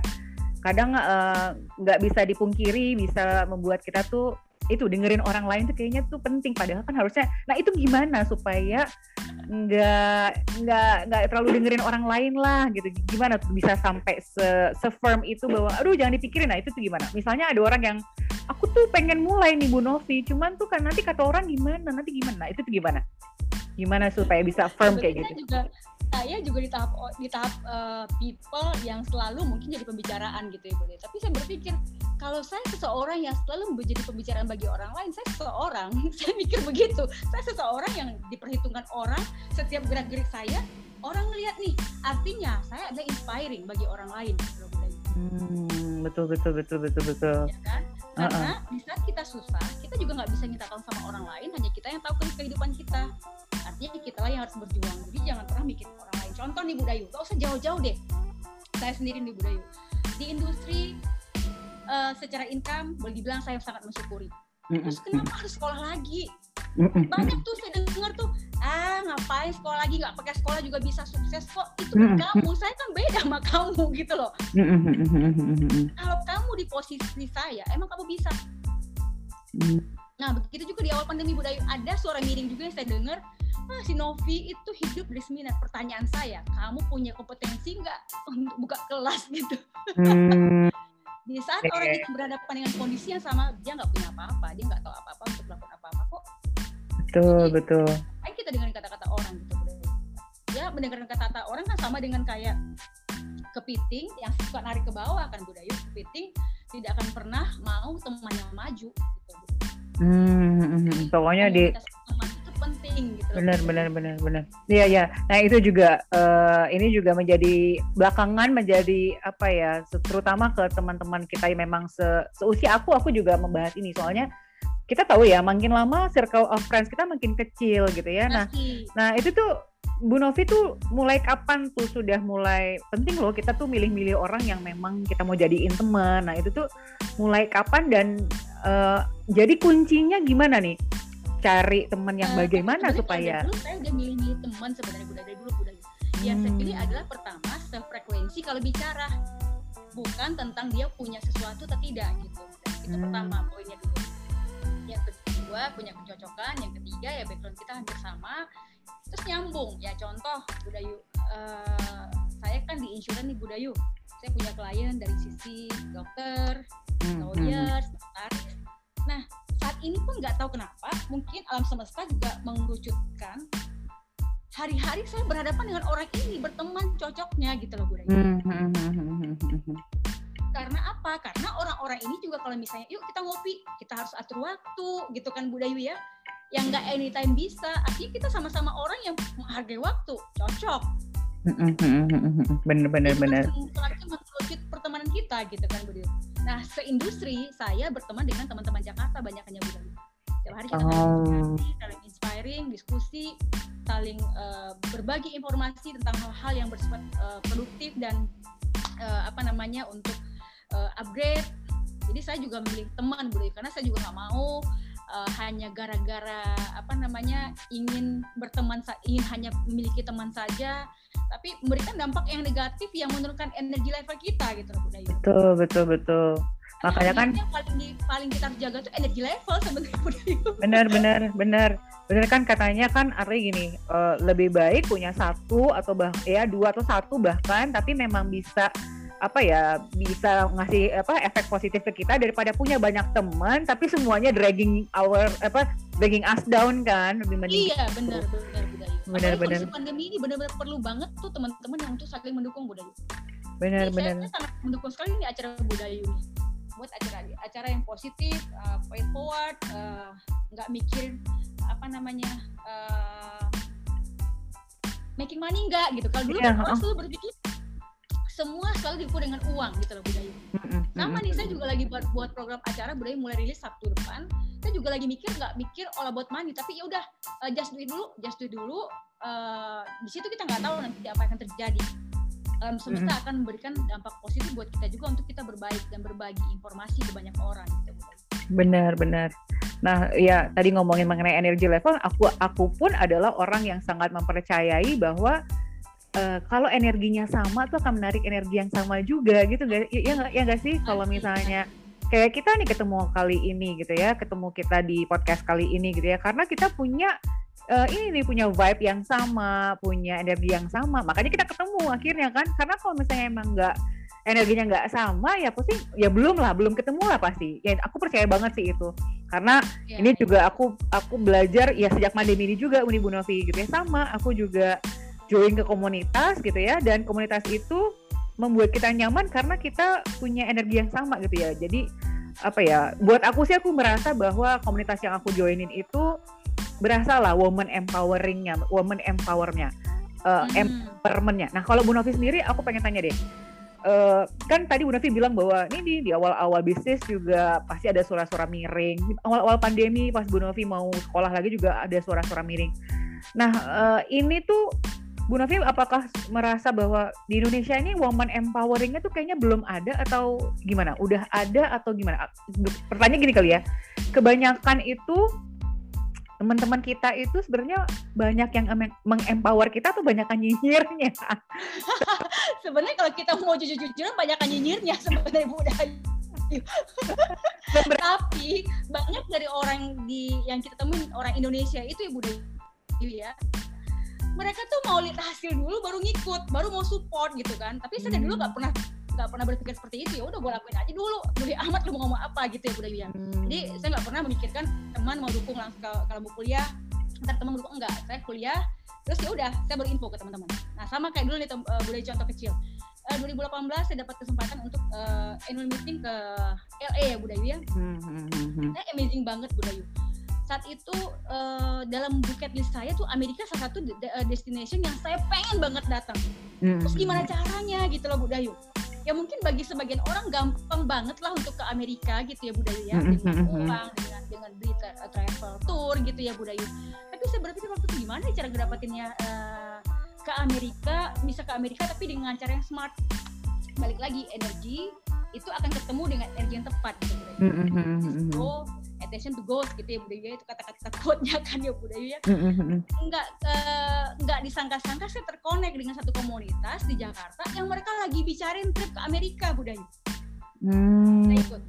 kadang eh, nggak bisa dipungkiri bisa membuat kita tuh itu dengerin orang lain tuh kayaknya tuh penting. Padahal kan harusnya nah itu gimana supaya nggak nggak nggak terlalu dengerin orang lain lah gitu. Gimana tuh bisa sampai se firm itu bahwa aduh jangan dipikirin nah itu tuh gimana? Misalnya ada orang yang aku tuh pengen mulai nih Bu Novi cuman tuh kan nanti kata orang gimana nanti gimana? Nah, itu tuh gimana gimana supaya bisa firm kayak gitu juga saya juga di tahap di tahap eh, people yang selalu mungkin jadi pembicaraan gitu ya boleh. Tapi saya berpikir kalau saya seseorang yang selalu menjadi pembicaraan bagi orang lain, saya seseorang, saya mikir begitu. Saya seseorang yang diperhitungkan orang setiap gerak-gerik saya, orang melihat nih, artinya saya adalah inspiring bagi orang lain. gitu. Hmm, betul betul betul betul betul Ya kan? Karena di saat kita susah, kita juga nggak bisa minta tolong sama orang lain, hanya kita yang tahu kehidupan kita. Artinya kita lah yang harus berjuang. Jadi jangan pernah mikirin orang lain. Contoh nih Budayu, gak usah jauh-jauh deh. Saya sendiri nih Budayu. Di industri eh, secara income boleh dibilang saya sangat mensyukuri. Terus kenapa harus sekolah lagi? Banyak tuh saya dengar tuh, ah ngapain sekolah lagi? Nggak pakai sekolah juga bisa sukses kok. Itu kamu, saya kan beda sama kamu gitu loh. Kalau di posisi saya, emang kamu bisa. Nah, begitu juga di awal pandemi Budayu ada suara miring juga yang saya dengar, ah si Novi itu hidup dari seminar. Pertanyaan saya, kamu punya kompetensi nggak untuk buka kelas gitu? Hmm, Di saat orang itu berhadapan dengan kondisi yang sama, dia nggak punya apa-apa, dia nggak tahu apa-apa untuk melakukan apa-apa kok. betul betul Ayo kita dengerin kata-kata orang gitu. Ya, mendengarkan kata-kata orang kan sama dengan kayak kepiting yang suka narik ke bawah kan Budayu. Kepiting tidak akan pernah mau temannya maju gitu. Hmm, pokoknya di komunitas teman itu penting gitu. Benar benar benar benar. Iya ya nah itu juga eh, ini juga menjadi belakangan menjadi apa ya terutama ke teman-teman kita yang memang se seusia aku aku juga membahas ini. Soalnya kita tahu ya makin lama circle of friends kita makin kecil gitu ya. Nah nah itu tuh Bu Novi tuh mulai kapan tuh sudah mulai penting loh kita tuh milih-milih orang yang memang kita mau jadiin teman. Nah itu tuh mulai kapan dan eh, jadi kuncinya gimana nih? Cari teman yang Eh, bagaimana supaya dulu saya udah milih-milih teman sebenarnya udah dari dulu udah yang saya Hmm. pilih adalah pertama sefrekuensi kalau bicara bukan tentang dia punya sesuatu atau tidak gitu itu Hmm. pertama poinnya dulu yang kedua punya kecocokan yang ketiga ya background kita hampir sama. Terus nyambung ya contoh Budayu eh, saya kan di insurance nih Budayu. Saya punya klien dari sisi dokter Hmm, hmm, lawyers, notaris. Nah, saat ini pun nggak tahu kenapa, mungkin alam semesta juga mengerucutkan hari-hari saya berhadapan dengan orang ini berteman cocoknya gitu loh Bu Karena apa? Karena orang-orang ini juga kalau misalnya yuk kita ngopi, kita harus atur waktu gitu kan Bu Dayu ya. Yang nggak anytime bisa, artinya kita sama-sama orang yang menghargai waktu, cocok. Bener bener bener. Mengerucut pertemanan kita gitu kan Bu Dayu. Nah seindustri saya berteman dengan teman-teman Jakarta banyak hanya Bu Dayu. Setiap hari kita oh. saling inspiring, diskusi, saling uh, berbagi informasi tentang hal-hal yang bersifat uh, produktif dan uh, apa namanya untuk uh, upgrade jadi saya juga memilih teman bu karena saya juga nggak mau uh, hanya gara-gara apa namanya ingin berteman ingin hanya memiliki teman saja tapi memberikan dampak yang negatif yang menurunkan energi level kita gitu loh Bu Dayu. Betul betul betul. Makanya kan yang paling di, paling kita harus jaga tuh energi level sebenarnya. Benar benar benar. Benar kan katanya kan arti gini uh, lebih baik punya satu atau bah ya dua atau satu bahkan tapi memang bisa apa ya bisa ngasih apa efek positif ke kita daripada punya banyak teman tapi semuanya dragging our apa dragging us down kan lebih mending iya benar benar benar benar. Pandemi ini benar-benar perlu banget tuh teman-teman yang tuh saling mendukung budaya. Benar benar. saya sangat mendukung sekali ini acara budaya ini. Buat acara acara yang positif uh, point forward uh, nggak mikir apa namanya uh, making money enggak gitu. Kalau dulu yeah, kan orang selalu berpikir semua selalu diukur dengan uang gitu loh budaya. Sama nih saya juga lagi buat buat program acara budaya mulai rilis Sabtu depan. Saya juga lagi mikir nggak mikir all about money tapi ya udah uh, just do it dulu, just do it dulu. Uh, di situ kita nggak tahu nanti apa yang akan terjadi. Um, semesta akan memberikan dampak positif buat kita juga untuk kita berbaik dan berbagi informasi ke banyak orang gitu. Benar, benar. Nah, ya tadi ngomongin mengenai energi level, aku aku pun adalah orang yang sangat mempercayai bahwa uh, kalau energinya sama tuh akan menarik energi yang sama juga gitu gak ya nggak ya nggak sih? Kalau misalnya kayak kita nih ketemu kali ini gitu ya ketemu kita di podcast kali ini gitu ya karena kita punya uh, ini nih punya vibe yang sama punya energi yang sama makanya kita ketemu akhirnya kan? Karena kalau misalnya emang nggak energinya nggak sama ya pasti ya belum lah belum ketemu lah pasti. Ya aku percaya banget sih itu. Karena ya, ini ya. juga aku aku belajar ya sejak pandemi ini juga Uni Bu Novi gitu ya sama. Aku juga join ke komunitas gitu ya dan komunitas itu membuat kita nyaman karena kita punya energi yang sama gitu ya jadi apa ya buat aku sih aku merasa bahwa komunitas yang aku joinin itu berasa lah woman empoweringnya woman empowernya uh, hmm. empowermentnya nah kalau Bu Novi sendiri aku pengen tanya deh Uh, kan tadi Bu Novi bilang bahwa ini di, di awal-awal bisnis juga pasti ada suara-suara miring. Awal-awal pandemi pas Bu Novi mau sekolah lagi juga ada suara-suara miring. Nah, uh, ini tuh Bu Novi apakah merasa bahwa di Indonesia ini woman empoweringnya tuh kayaknya belum ada atau gimana? Udah ada atau gimana? Pertanyaan gini kali ya, kebanyakan itu teman-teman kita itu sebenarnya banyak yang mengempower kita atau banyak yang nyinyirnya? sebenarnya kalau kita mau jujur-jujuran banyak yang nyinyirnya sebenarnya Bu Tapi banyak dari orang di yang kita temuin orang Indonesia itu ya Bu ya mereka tuh mau lihat hasil dulu baru ngikut baru mau support gitu kan. Tapi saya hmm. dulu nggak pernah nggak pernah berpikir seperti itu. Ya udah gue lakuin aja dulu. Beli amat lu mau ngomong apa gitu ya udah bilang hmm. jadi saya nggak pernah memikirkan teman mau dukung langsung kalau mau kuliah. Ntar teman dukung enggak saya kuliah. Terus ya udah saya info ke teman-teman. Nah sama kayak dulu nih uh, boleh contoh kecil. Uh, 2018 saya dapat kesempatan untuk uh, annual meeting ke LA ya Budayu ya. Hmm, hmm, hmm. Nah, amazing banget Budayu saat itu uh, dalam bucket list saya tuh Amerika salah satu de uh, destination yang saya pengen banget datang. Mm. Terus gimana caranya gitu loh Bu Dayu? Ya mungkin bagi sebagian orang gampang banget lah untuk ke Amerika gitu ya Bu Dayu ya dengan uang, dengan dengan beli tra travel tour gitu ya Bu Dayu. Tapi saya berpikir waktu itu gimana cara ngedapatinnya uh, ke Amerika, bisa ke Amerika tapi dengan cara yang smart. Balik lagi energi itu akan ketemu dengan energi yang tepat gitu Bu Dayu. -hmm. So, attention to goals gitu ya budaya itu kata-kata quote-nya kan ya budaya ya nggak uh, nggak disangka-sangka saya terkonek dengan satu komunitas di Jakarta yang mereka lagi bicarain trip ke Amerika budaya hmm. saya ikut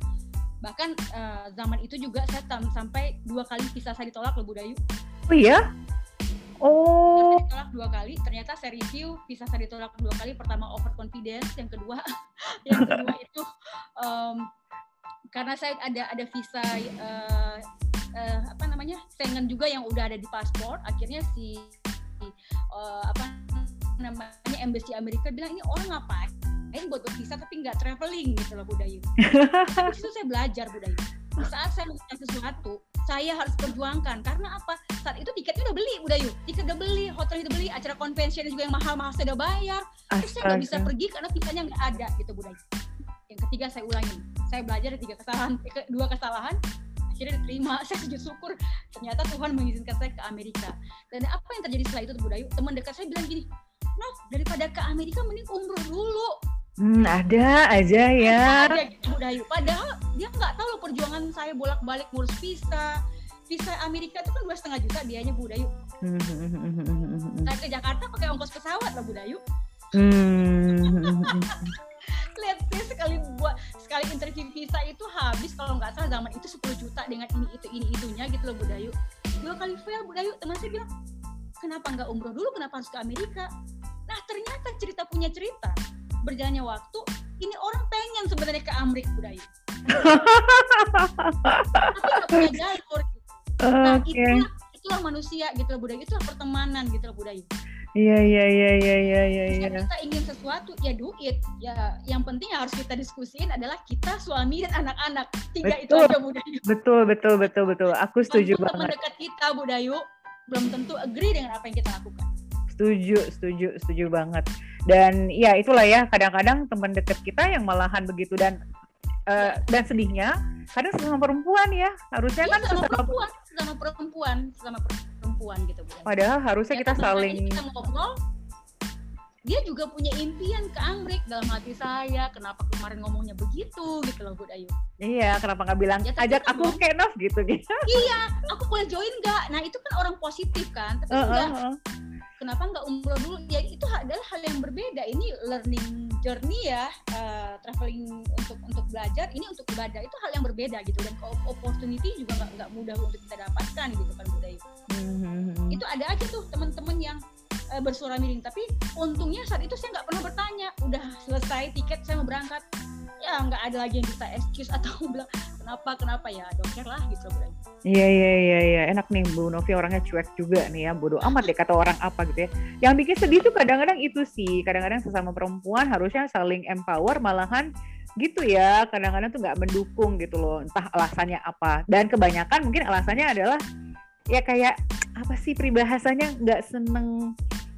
bahkan uh, zaman itu juga saya sampai dua kali visa saya ditolak loh budaya oh iya Oh. Saya ditolak dua kali. Ternyata saya review visa saya ditolak dua kali. Pertama over confidence, yang kedua, yang kedua itu um, karena saya ada ada visa uh, uh, apa namanya Schengen juga yang udah ada di paspor akhirnya si uh, apa namanya embassy Amerika bilang ini orang ngapain ini buat visa tapi nggak traveling gitu loh Budayu. Tapi itu saya belajar Budayu. Di saat saya melakukan sesuatu, saya harus perjuangkan karena apa? Saat itu tiketnya udah beli Budayu, tiket udah beli, hotel udah beli, acara convention juga yang mahal-mahal saya udah bayar. Terus saya nggak bisa pergi karena visanya nggak ada gitu Budayu. Yang ketiga saya ulangi, saya belajar dari tiga kesalahan, eh, dua kesalahan, akhirnya diterima saya sujud syukur ternyata Tuhan mengizinkan saya ke Amerika dan apa yang terjadi setelah itu Budayu teman dekat saya bilang gini no daripada ke Amerika mending umroh dulu Hmm, ada aja ya. Ada gitu Budayu. Padahal dia nggak tahu loh perjuangan saya bolak-balik ngurus visa. Visa Amerika itu kan dua setengah juta dianya Budayu. Saya ke Jakarta pakai ongkos pesawat lah Budayu. Hmm. Lihat sekali buat sekali interview visa itu habis kalau nggak salah zaman itu 10 juta dengan ini itu ini itunya gitu loh Budayu. Dua kali fail Budayu. Teman saya bilang, kenapa nggak umroh dulu? Kenapa harus ke Amerika? Nah ternyata cerita punya cerita berjalannya waktu ini orang pengen sebenarnya ke Amrik budaya tapi nggak punya jalur gitu. nah okay. itulah itulah manusia gitu loh budaya itulah pertemanan gitu loh budaya Iya iya iya iya iya iya. Ya. Kita ingin sesuatu ya do it. Ya yang penting yang harus kita diskusiin adalah kita suami dan anak-anak. Tiga betul. itu aja Budayu. Betul betul betul betul. Aku setuju Tentu banget. Teman dekat kita Budayu belum tentu agree dengan apa yang kita lakukan. Setuju setuju setuju banget dan ya itulah ya kadang-kadang teman dekat kita yang malahan begitu dan uh, dan sedihnya kadang sama perempuan ya harusnya ya, kan sama perempuan sama perempuan sama perempuan gitu bukan? Padahal harusnya ya, kita saling kita ngobrol dia juga punya impian ke Amrik dalam hati saya kenapa kemarin ngomongnya begitu gitu loh Bud Ayu. Iya kenapa nggak bilang ya, ajak aku ke Nov gitu gitu. Iya aku boleh join nggak? Nah itu kan orang positif kan tapi uh, enggak. uh, uh kenapa nggak umroh dulu? Ya itu adalah hal yang berbeda. Ini learning journey ya uh, traveling untuk untuk belajar. Ini untuk ibadah. Itu hal yang berbeda gitu. Dan opportunity juga nggak nggak mudah untuk kita dapatkan gitu kan budaya itu mm-hmm. itu ada aja tuh teman-teman yang uh, bersuara miring. Tapi untungnya saat itu saya nggak pernah bertanya. Udah selesai tiket saya mau berangkat ya nggak ada lagi yang bisa excuse atau bilang kenapa kenapa ya? Dokter lah gitu loh Iya iya iya iya. Enak nih Bu Novi orangnya cuek juga nih ya. Bodoh amat deh kata orang apa gitu ya. Yang bikin sedih tuh kadang-kadang itu sih. Kadang-kadang sesama perempuan harusnya saling empower malahan gitu ya. Kadang-kadang tuh nggak mendukung gitu loh entah alasannya apa. Dan kebanyakan mungkin alasannya adalah ya kayak apa sih peribahasanya? Nggak seneng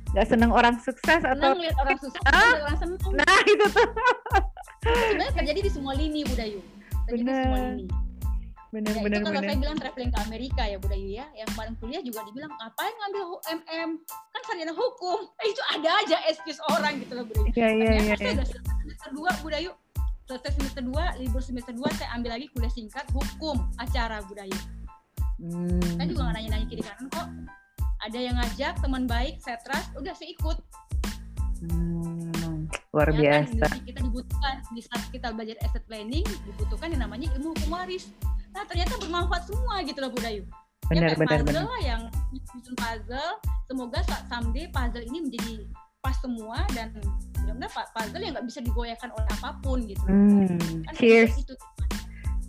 nggak seneng orang sukses atau lihat orang sukses ah, orang seneng. Nah itu tuh sebenarnya terjadi di semua lini Budayu terjadi bener. di semua lini. Bener, ya, bener, itu kalau bener. saya bilang traveling ke Amerika ya Budayu ya. Yang kemarin kuliah juga dibilang ngapain ngambil MM kan sarjana hukum. Eh, itu ada aja excuse orang gitu loh Budayu saya udah semester dua Budayu selesai semester dua libur semester dua saya ambil lagi kuliah singkat hukum acara Budayu hmm. saya juga nggak nanya-nanya kiri kanan kok. Ada yang ngajak teman baik saya trust udah saya ikut. Hmm, luar ya biasa. kan, kita dibutuhkan di saat kita belajar asset planning dibutuhkan yang namanya ilmu hukum waris. Nah ternyata bermanfaat semua gitu loh Budayu benar ya, benar puzzle benar. lah yang bikin puzzle. Semoga someday puzzle ini menjadi pas semua dan benar-benar puzzle yang nggak bisa digoyahkan oleh apa pun gitu. Hmm, kan cheers. itu,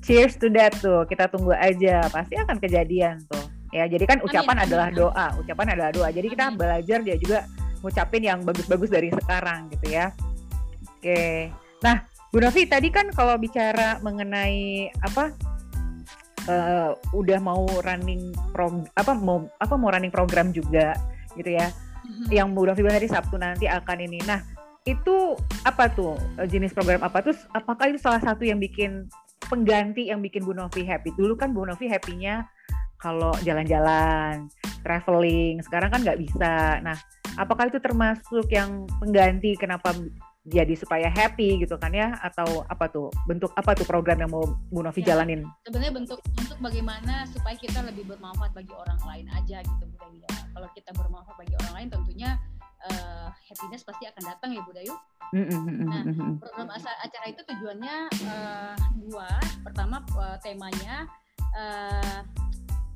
cheers to that tuh. Kita tunggu aja. Pasti akan kejadian tuh. Ya jadi kan ucapan amin, adalah amin. doa. Ucapan adalah doa. Jadi kita amin. belajar dia juga ngucapin yang bagus-bagus dari sekarang gitu ya oke. Nah Bu Novi tadi kan kalau bicara mengenai apa uh, udah mau running pro apa mau apa mau running program juga gitu ya mm-hmm. yang Bu Novi bilang tadi Sabtu nanti akan ini. Nah itu apa tuh jenis program apa? Tuh apakah itu salah satu yang bikin pengganti yang bikin Bu Novi happy? Dulu kan Bu Novi happynya kalau jalan-jalan, traveling, sekarang kan nggak bisa. Nah, apakah itu termasuk yang pengganti? Kenapa jadi supaya happy gitu kan ya atau apa tuh bentuk apa tuh program yang mau Bu Novi ya, jalanin? Sebenarnya bentuk untuk bagaimana supaya kita lebih bermanfaat bagi orang lain aja gitu Bu Dayu. Ya. Kalau kita bermanfaat bagi orang lain tentunya uh, happiness pasti akan datang ya Bu Dayu. Nah program acara itu tujuannya uh, dua. Pertama uh, temanya uh,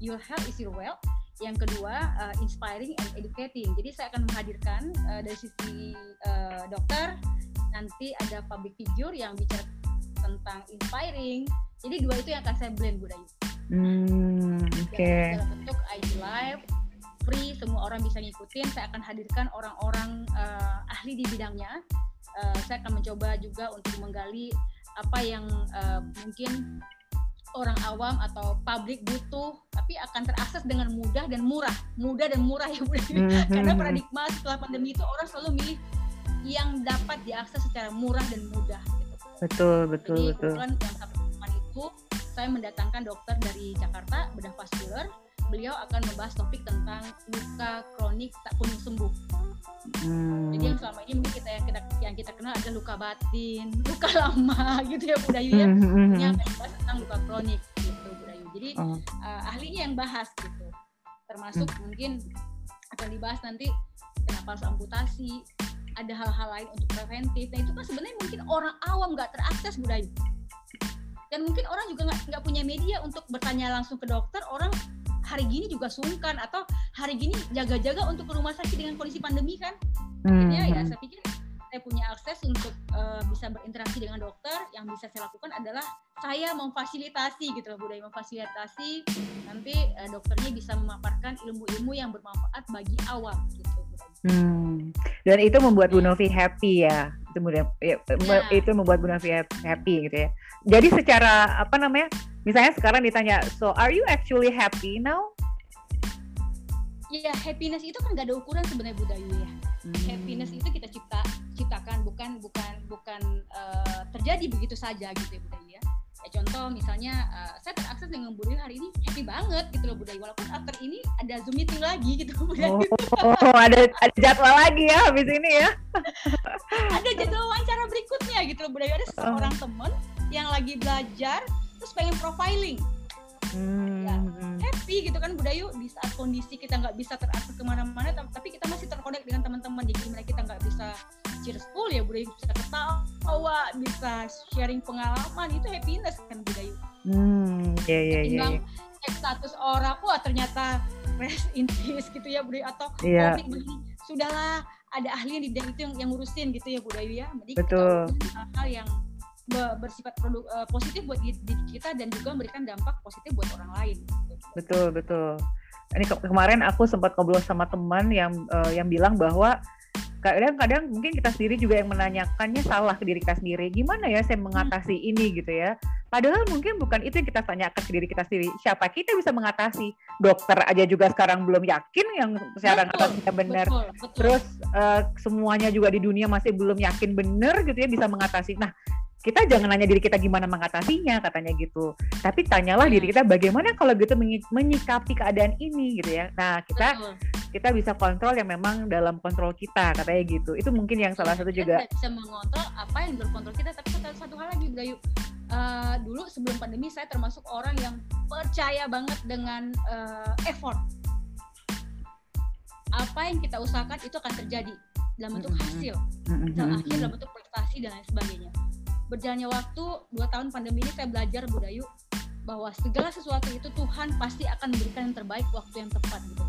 your health is your wealth yang kedua uh, inspiring and educating. Jadi saya akan menghadirkan uh, dari sisi uh, dokter nanti ada public figure yang bicara tentang inspiring. Jadi dua itu yang akan saya blend budaya hmm, oke. Okay. dalam bentuk IG live free semua orang bisa ngikutin. Saya akan hadirkan orang-orang uh, ahli di bidangnya. Uh, saya akan mencoba juga untuk menggali apa yang uh, mungkin orang awam atau publik butuh tapi akan terakses dengan mudah dan murah mudah dan murah ya Bu mm-hmm. karena paradigma setelah pandemi itu orang selalu milih yang dapat diakses secara murah dan mudah gitu. betul betul Jadi, betul yang sampai itu saya mendatangkan dokter dari Jakarta bedah vaskular beliau akan membahas topik tentang luka kronik tak kunjung sembuh Hmm. Jadi yang selama ini mungkin kita yang kita yang kita kenal ada luka batin, luka lama gitu ya Budayu ya. Hmm. hmm, hmm. Ini akan dibahas tentang luka kronik gitu Budayu. Jadi oh. uh, ahlinya yang bahas gitu. Termasuk hmm. mungkin akan dibahas nanti kenapa harus amputasi, ada hal-hal lain untuk preventif. Nah itu kan sebenarnya mungkin orang awam nggak terakses Budayu. Dan mungkin orang juga nggak punya media untuk bertanya langsung ke dokter. Orang hari gini juga sungkan atau hari gini jaga-jaga untuk ke rumah sakit dengan kondisi pandemi kan akhirnya ya hmm. saya pikir saya punya akses untuk uh, bisa berinteraksi dengan dokter yang bisa saya lakukan adalah saya memfasilitasi gitu loh budaya memfasilitasi nanti uh, dokternya bisa memaparkan ilmu-ilmu yang bermanfaat bagi awam gitu Hmm. Dan itu membuat Bu Novi happy ya. Itu, ya, ya. itu membuat Bu Novi happy gitu ya. Jadi secara apa namanya? Misalnya sekarang ditanya, so are you actually happy now? Ya happiness itu kan gak ada ukuran sebenarnya budaya ya. Hmm. Happiness itu kita cipta ciptakan bukan bukan bukan uh, terjadi begitu saja gitu ya budaya ya. ya contoh misalnya uh, saya terakses dengan budaya hari ini happy banget gitu loh budaya walaupun after ini ada zoom meeting lagi gitu budaya. Oh, oh ada ada jadwal lagi ya habis ini ya. ada jadwal wawancara berikutnya gitu loh budaya ada seorang oh. teman yang lagi belajar terus pengen profiling hmm. ya happy gitu kan Budayu di saat kondisi kita nggak bisa terakses ke mana-mana tapi kita masih terkonek dengan teman-teman jadi gimana kita nggak bisa cheerful ya Budayu bisa ketawa bisa sharing pengalaman itu happiness kan Budayu hmm ya ya ya cek status orang wah ternyata rest in peace gitu ya Budayu atau yeah. Iya. begini sudahlah ada ahli yang di bidang itu yang, yang ngurusin gitu ya Budayu ya jadi Betul. kita hal yang bersifat produk uh, positif buat diri kita dan juga memberikan dampak positif buat orang lain. Betul betul. Ini ke kemarin aku sempat ngobrol sama teman yang uh, yang bilang bahwa kadang-kadang mungkin kita sendiri juga yang menanyakannya salah ke diri kita sendiri. Gimana ya saya mengatasi hmm. ini gitu ya? Padahal mungkin bukan itu yang kita tanyakan ke diri kita sendiri. Siapa kita bisa mengatasi? Dokter aja juga sekarang belum yakin yang secara ngatasinya benar. Betul, betul. Terus uh, semuanya juga di dunia masih belum yakin benar gitu ya bisa mengatasi. Nah, kita jangan nanya diri kita gimana mengatasinya katanya gitu. Tapi tanyalah diri kita bagaimana kalau gitu menyikapi keadaan ini? Gitu ya. Nah kita kita bisa kontrol yang memang dalam kontrol kita katanya gitu. Itu mungkin yang salah satu juga. kita bisa mengontrol apa yang berkontrol kita tapi satu, satu hal lagi Bayu uh, dulu sebelum pandemi saya termasuk orang yang percaya banget dengan uh, effort. Apa yang kita usahakan itu akan terjadi dalam bentuk hasil, dalam akhir dalam bentuk prestasi dan lain sebagainya berjalannya waktu dua tahun pandemi ini saya belajar Budayu bahwa segala sesuatu itu Tuhan pasti akan memberikan yang terbaik waktu yang tepat gitu.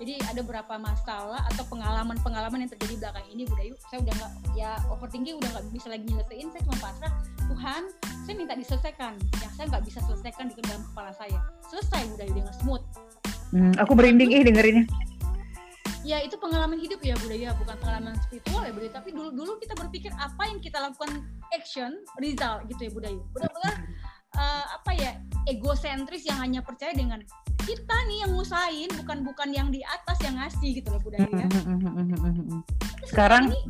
Jadi ada beberapa masalah atau pengalaman-pengalaman yang terjadi belakang ini Budayu, saya udah nggak ya overthinking udah nggak bisa lagi nyelesain, saya cuma pasrah Tuhan, saya minta diselesaikan, yang saya nggak bisa selesaikan di dalam kepala saya. Selesai Budayu dengan smooth. Hmm, aku berinding ih dengerinnya ya itu pengalaman hidup ya budaya bukan pengalaman spiritual ya budaya tapi dulu dulu kita berpikir apa yang kita lakukan action result gitu ya budaya benar-benar uh, apa ya egosentris yang hanya percaya dengan kita nih yang ngusain bukan bukan yang di atas yang ngasih gitu loh budaya ya. sekarang ini,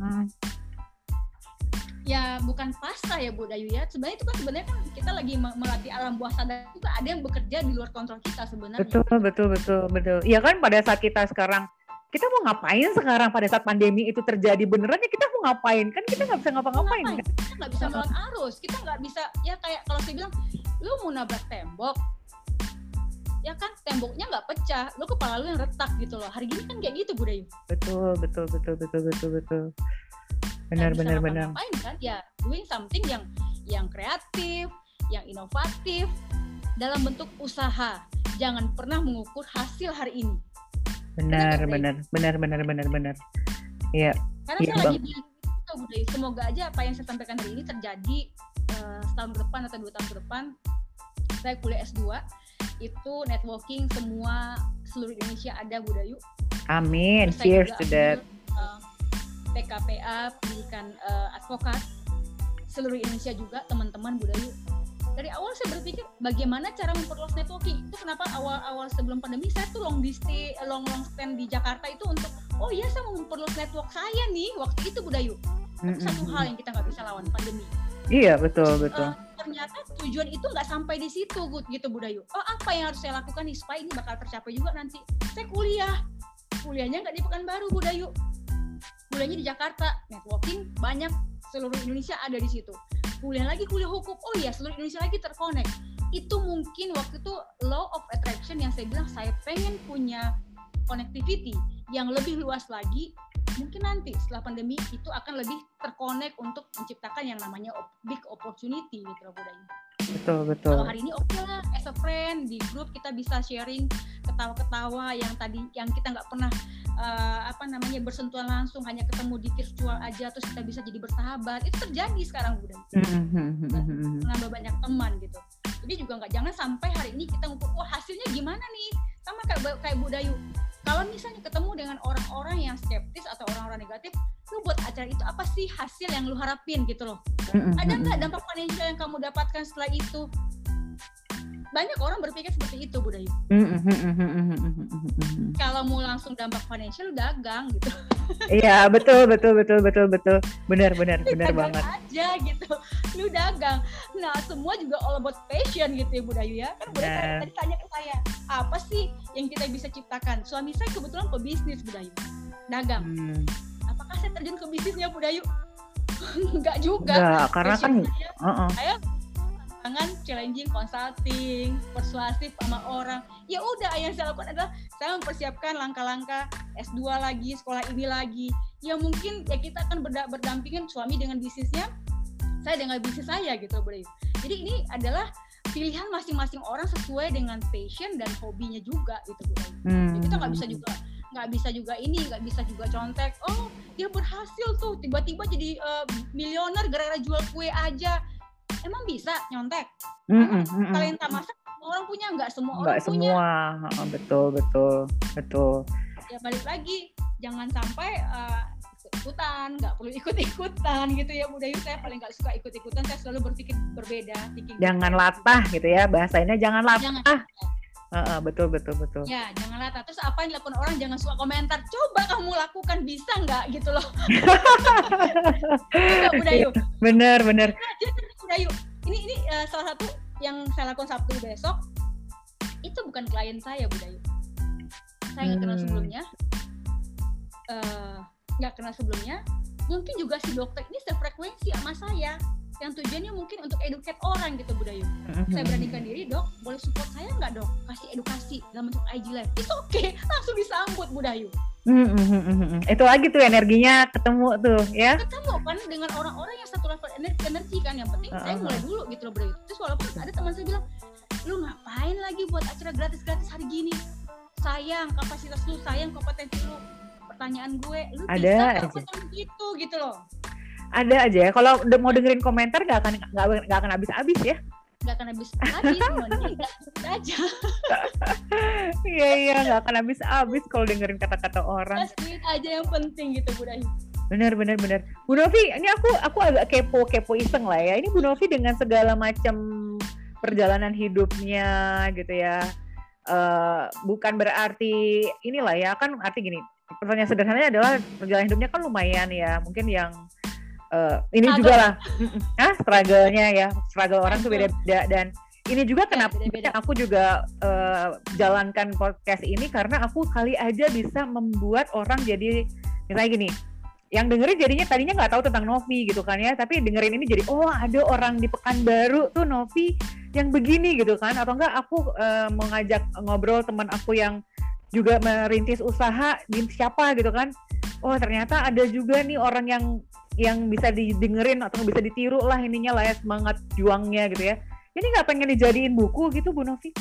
ya bukan pasrah ya Bu Dayu ya. Sebenarnya itu kan sebenarnya kan kita lagi melatih alam bawah sadar juga ada yang bekerja di luar kontrol kita sebenarnya. Betul betul betul betul. Ya kan pada saat kita sekarang kita mau ngapain sekarang pada saat pandemi itu terjadi beneran? Ya kita mau ngapain? Kan kita nggak bisa ngapa-ngapain kan? kita nggak bisa melawan arus. Kita nggak bisa ya kayak kalau saya bilang lu mau nabrak tembok ya kan temboknya nggak pecah lu kepala lu yang retak gitu loh. Hari gini kan kayak gitu budaya betul betul betul betul betul betul. Benar benar benar. ngapain kan? Ya doing something yang yang kreatif yang inovatif dalam bentuk usaha. Jangan pernah mengukur hasil hari ini benar benar benar. benar benar benar iya. Karena ya, saya lagi gitu budaya semoga aja apa yang saya sampaikan hari ini terjadi uh, setahun ke depan atau dua tahun ke depan. Saya kuliah S2 itu networking semua seluruh Indonesia ada Budayu amin. Cheers to that. uh, PKPA, pendidikan uh, advokat, seluruh Indonesia juga teman-teman Budayu. Dari awal saya berpikir bagaimana cara memperluas networking. Itu kenapa awal-awal sebelum pandemi saya tuh long stay, long long stand di Jakarta itu untuk oh iya saya mau memperluas network saya nih waktu itu Budayu. Tapi satu hal yang kita nggak bisa lawan pandemi. Iya betul betul. Uh, ternyata tujuan itu nggak sampai di situ gitu Budayu. Oh apa yang harus saya lakukan nih supaya ini bakal tercapai juga nanti. Saya kuliah, kuliahnya nggak di Pekanbaru Budayu. Kuliahnya di Jakarta, networking banyak seluruh Indonesia ada di situ. Kuliah lagi kuliah hukum, oh iya seluruh Indonesia lagi terkonek. Itu mungkin waktu itu law of attraction yang saya bilang saya pengen punya connectivity yang lebih luas lagi mungkin nanti setelah pandemi itu akan lebih terkonek untuk menciptakan yang namanya big opportunity gitu loh budaya. Betul betul. Kalau hari ini oke okay lah as a friend di grup kita bisa sharing ketawa-ketawa yang tadi yang kita nggak pernah uh, apa namanya bersentuhan langsung hanya ketemu di virtual aja terus kita bisa jadi bersahabat itu terjadi sekarang udah mm-hmm. menambah banyak teman gitu jadi juga nggak jangan sampai hari ini kita ngumpul wah hasilnya gimana nih sama kayak kayak Budayu kalau misalnya ketemu dengan orang-orang yang skeptis atau orang-orang negatif lu buat acara itu apa sih hasil yang lu harapin? gitu loh. Ada nggak dampak financial yang kamu dapatkan setelah itu banyak orang berpikir seperti itu budaya. Kalau mau langsung dampak financial dagang gitu. Iya betul betul betul betul betul benar benar benar banget. aja gitu, lu dagang. Nah semua juga all about passion gitu ya budaya ya. Kan budaya tadi tanya ke saya apa sih yang kita bisa ciptakan? Suami saya kebetulan pebisnis budaya, dagang. Hmm. Apakah saya terjun ke bisnisnya budaya? Enggak juga. Enggak, karena kan saya, uh -uh. saya tantangan challenging consulting persuasif sama orang. Ya udah yang saya lakukan adalah saya mempersiapkan langkah-langkah S2 lagi sekolah ini lagi. Ya mungkin ya kita akan berda berdampingan suami dengan bisnisnya saya dengan bisnis saya gitu bro. Jadi ini adalah pilihan masing-masing orang sesuai dengan passion dan hobinya juga gitu bro. Hmm. jadi kita nggak bisa juga nggak bisa juga ini nggak bisa juga contek. Oh dia berhasil tuh tiba-tiba jadi uh, milioner gara-gara jual kue aja emang bisa nyontek mm -mm, mm masak orang punya nggak semua nggak orang semua punya. betul betul betul ya balik lagi jangan sampai uh, ikutan nggak perlu ikut ikutan gitu ya Budayu saya paling nggak suka ikut ikutan saya selalu berpikir berbeda jangan latah gitu ya bahasanya jangan latah jangan. Uh, uh, betul betul betul. Ya jangan latah. Terus apa yang dilakukan orang jangan suka komentar. Coba kamu lakukan bisa nggak gitu loh. Budayu. Bener bener. Nah, Dayu ini ini uh, salah satu yang saya lakukan Sabtu besok itu bukan klien saya Bu Dayu. Saya nggak hmm. kenal sebelumnya. Eh, nggak uh, kenal sebelumnya. Mungkin juga si dokter ini sefrekuensi sama saya yang tujuannya mungkin untuk educate orang gitu Bu Dayu. Mm-hmm. Saya beranikan diri dok, boleh support saya nggak dok? Kasih edukasi dalam bentuk IG live. Itu oke, okay. langsung disambut Bu Dayu. Mm-hmm. Itu lagi tuh energinya ketemu tuh ya. Ketemu kan dengan orang-orang yang satu level energi, energi kan. Yang penting uh-huh. saya mulai dulu gitu loh Bu Dayu. Terus walaupun ada teman saya bilang, lu ngapain lagi buat acara gratis-gratis hari gini? Sayang kapasitas lu, sayang kompetensi lu. Pertanyaan gue, lu ada bisa aja. gitu gitu loh ada aja ya kalau udah mau dengerin komentar gak akan gak, gak akan habis-habis ya. Gak akan habis lagi semuanya aja. Iya iya gak akan habis-habis kalau dengerin kata-kata orang. Just aja yang penting gitu Bu Dahi. Benar benar benar Bu Novi ini aku aku agak kepo kepo iseng lah ya. Ini Bu Novi dengan segala macam perjalanan hidupnya gitu ya. Uh, bukan berarti inilah ya kan arti gini. Pertanyaan sederhananya adalah perjalanan hidupnya kan lumayan ya. Mungkin yang uh, ini struggle. juga lah ah struggle-nya ya. Struggle orang tuh beda-beda dan ini juga iya, kenapa beda -beda. aku juga uh, jalankan podcast ini? Karena aku kali aja bisa membuat orang jadi misalnya gini yang dengerin jadinya tadinya nggak tahu tentang Novi gitu kan ya. Tapi dengerin ini jadi oh ada orang di Pekanbaru tuh Novi yang begini gitu kan. Atau enggak aku uh, mau ngajak ngobrol teman aku yang juga merintis usaha siapa gitu kan oh ternyata ada juga nih orang yang yang bisa didengerin atau bisa ditiru lah ininya lah ya semangat juangnya gitu ya. Ini nggak pengen dijadiin buku gitu Bu Novi?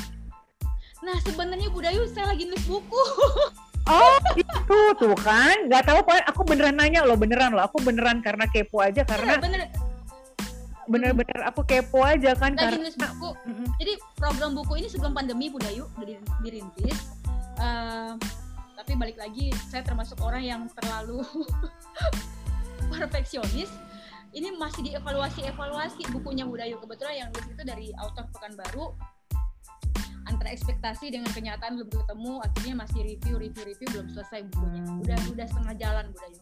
Nah sebenarnya Bu Dayu saya lagi nulis buku. Oh itu tuh kan, nggak tahu kok aku beneran nanya loh beneran loh, aku beneran karena kepo aja karena bener, bener-bener aku kepo aja kan lagi karena nulis buku. Mm -hmm. Jadi program buku ini sebelum pandemi Bu Dayu udah dirintis. Uh, tapi balik lagi saya termasuk orang yang terlalu perfeksionis. Ini masih dievaluasi evaluasi bukunya Budayu kebetulan yang nulis itu dari author Pekanbaru. Antara ekspektasi dengan kenyataan belum ketemu akhirnya masih review review review belum selesai bukunya. Udah udah setengah jalan Budayu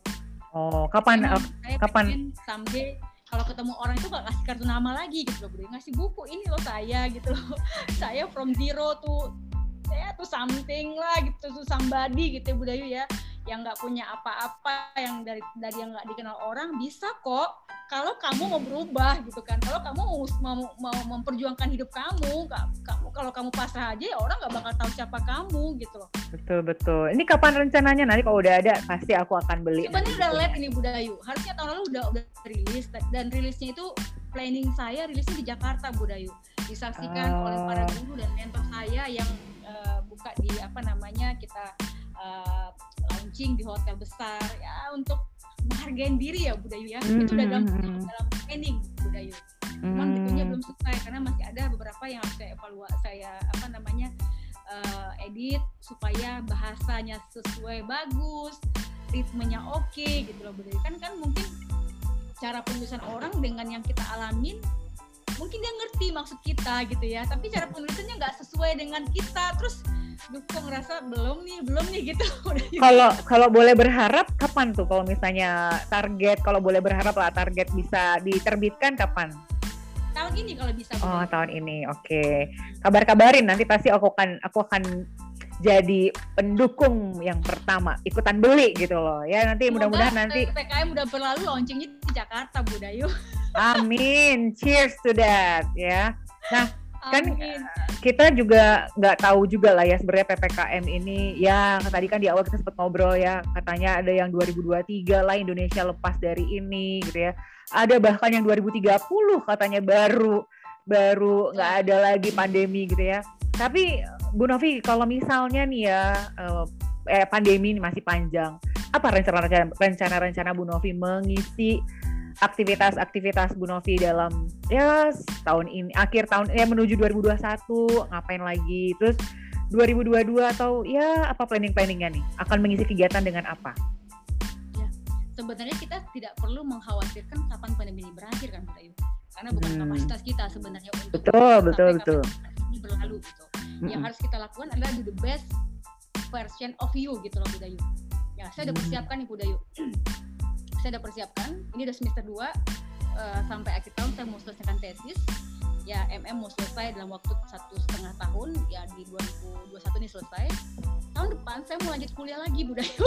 Oh, kapan Emang uh, saya kapan? someday kalau ketemu orang itu gak kasih kartu nama lagi gitu loh Budayu ngasih buku ini loh saya gitu loh. Saya from zero to ya tuh something lah gitu to somebody gitu ya Budayu ya yang nggak punya apa-apa yang dari dari yang nggak dikenal orang bisa kok kalau kamu mau berubah gitu kan kalau kamu mau mau, mau memperjuangkan hidup kamu kamu kalau kamu pasrah aja ya orang nggak bakal tahu siapa kamu gitu loh Betul betul. Ini kapan rencananya? Nanti kalau udah ada pasti aku akan beli. sebenarnya udah live ini Budayu harusnya tahun lalu udah udah rilis dan rilisnya itu planning saya rilisnya di Jakarta Budayu disaksikan Oh. oleh para guru dan mentor saya yang eh, buka di apa namanya kita eh, launching di hotel besar ya untuk menghargai diri ya Budayu ya itu udah dalam Hmm. dalam planning Budayu cuman Hmm. bukunya belum selesai karena masih ada beberapa yang harus saya evaluasi saya apa namanya eh, edit supaya bahasanya sesuai bagus ritmenya oke gitu loh Budi. kan kan mungkin cara penulisan orang dengan yang kita alamin mungkin dia ngerti maksud kita gitu ya tapi cara penulisannya nggak sesuai dengan kita terus duh kok ngerasa belum nih belum nih gitu Kalau kalau boleh berharap kapan tuh kalau misalnya target kalau boleh berharap lah target bisa diterbitkan kapan? tahun ini kalau bisa Oh, Budi. tahun ini. Oke. Kabar-kabarin nanti pasti aku akan aku akan jadi pendukung yang pertama ikutan beli gitu loh. Ya nanti mudah-mudahan nanti PPKM udah berlalu launchingnya di Jakarta Budayu amin. Cheers to that ya. Kan, Amin. kita juga nggak tahu juga lah ya sebenarnya ppkm ini. Ya tadi kan di awal kita sempat ngobrol ya katanya ada yang 2023 lah Indonesia lepas dari ini gitu ya. Ada bahkan yang 2030 katanya baru baru nggak ada lagi pandemi gitu ya. Tapi Bu Novi kalau misalnya nih ya eh, eh, pandemi ini masih panjang apa rencana-rencana rencana-rencana Bu Novi mengisi aktivitas-aktivitas Bu Novi dalam ya tahun ini akhir tahun ya menuju 2021 ngapain lagi terus 2022 atau ya apa planning-planningnya nih akan mengisi kegiatan dengan apa? sebenarnya kita tidak perlu mengkhawatirkan kapan pandemi ini berakhir kan Budayu karena bukan Hmm. kapasitas kita sebenarnya untuk Betul, sampai betul, kapan berlalu gitu. Yang Mm-mm. harus kita lakukan adalah do the best version of you gitu loh Budayu ya saya udah persiapkan nih Budayu saya udah persiapkan. Ini udah semester 2 eh, sampai akhir tahun saya mau selesaikan tesis. Ya MM mau selesai dalam waktu satu setengah tahun. Ya di 2021 ini selesai. Tahun depan saya mau lanjut kuliah lagi Budayu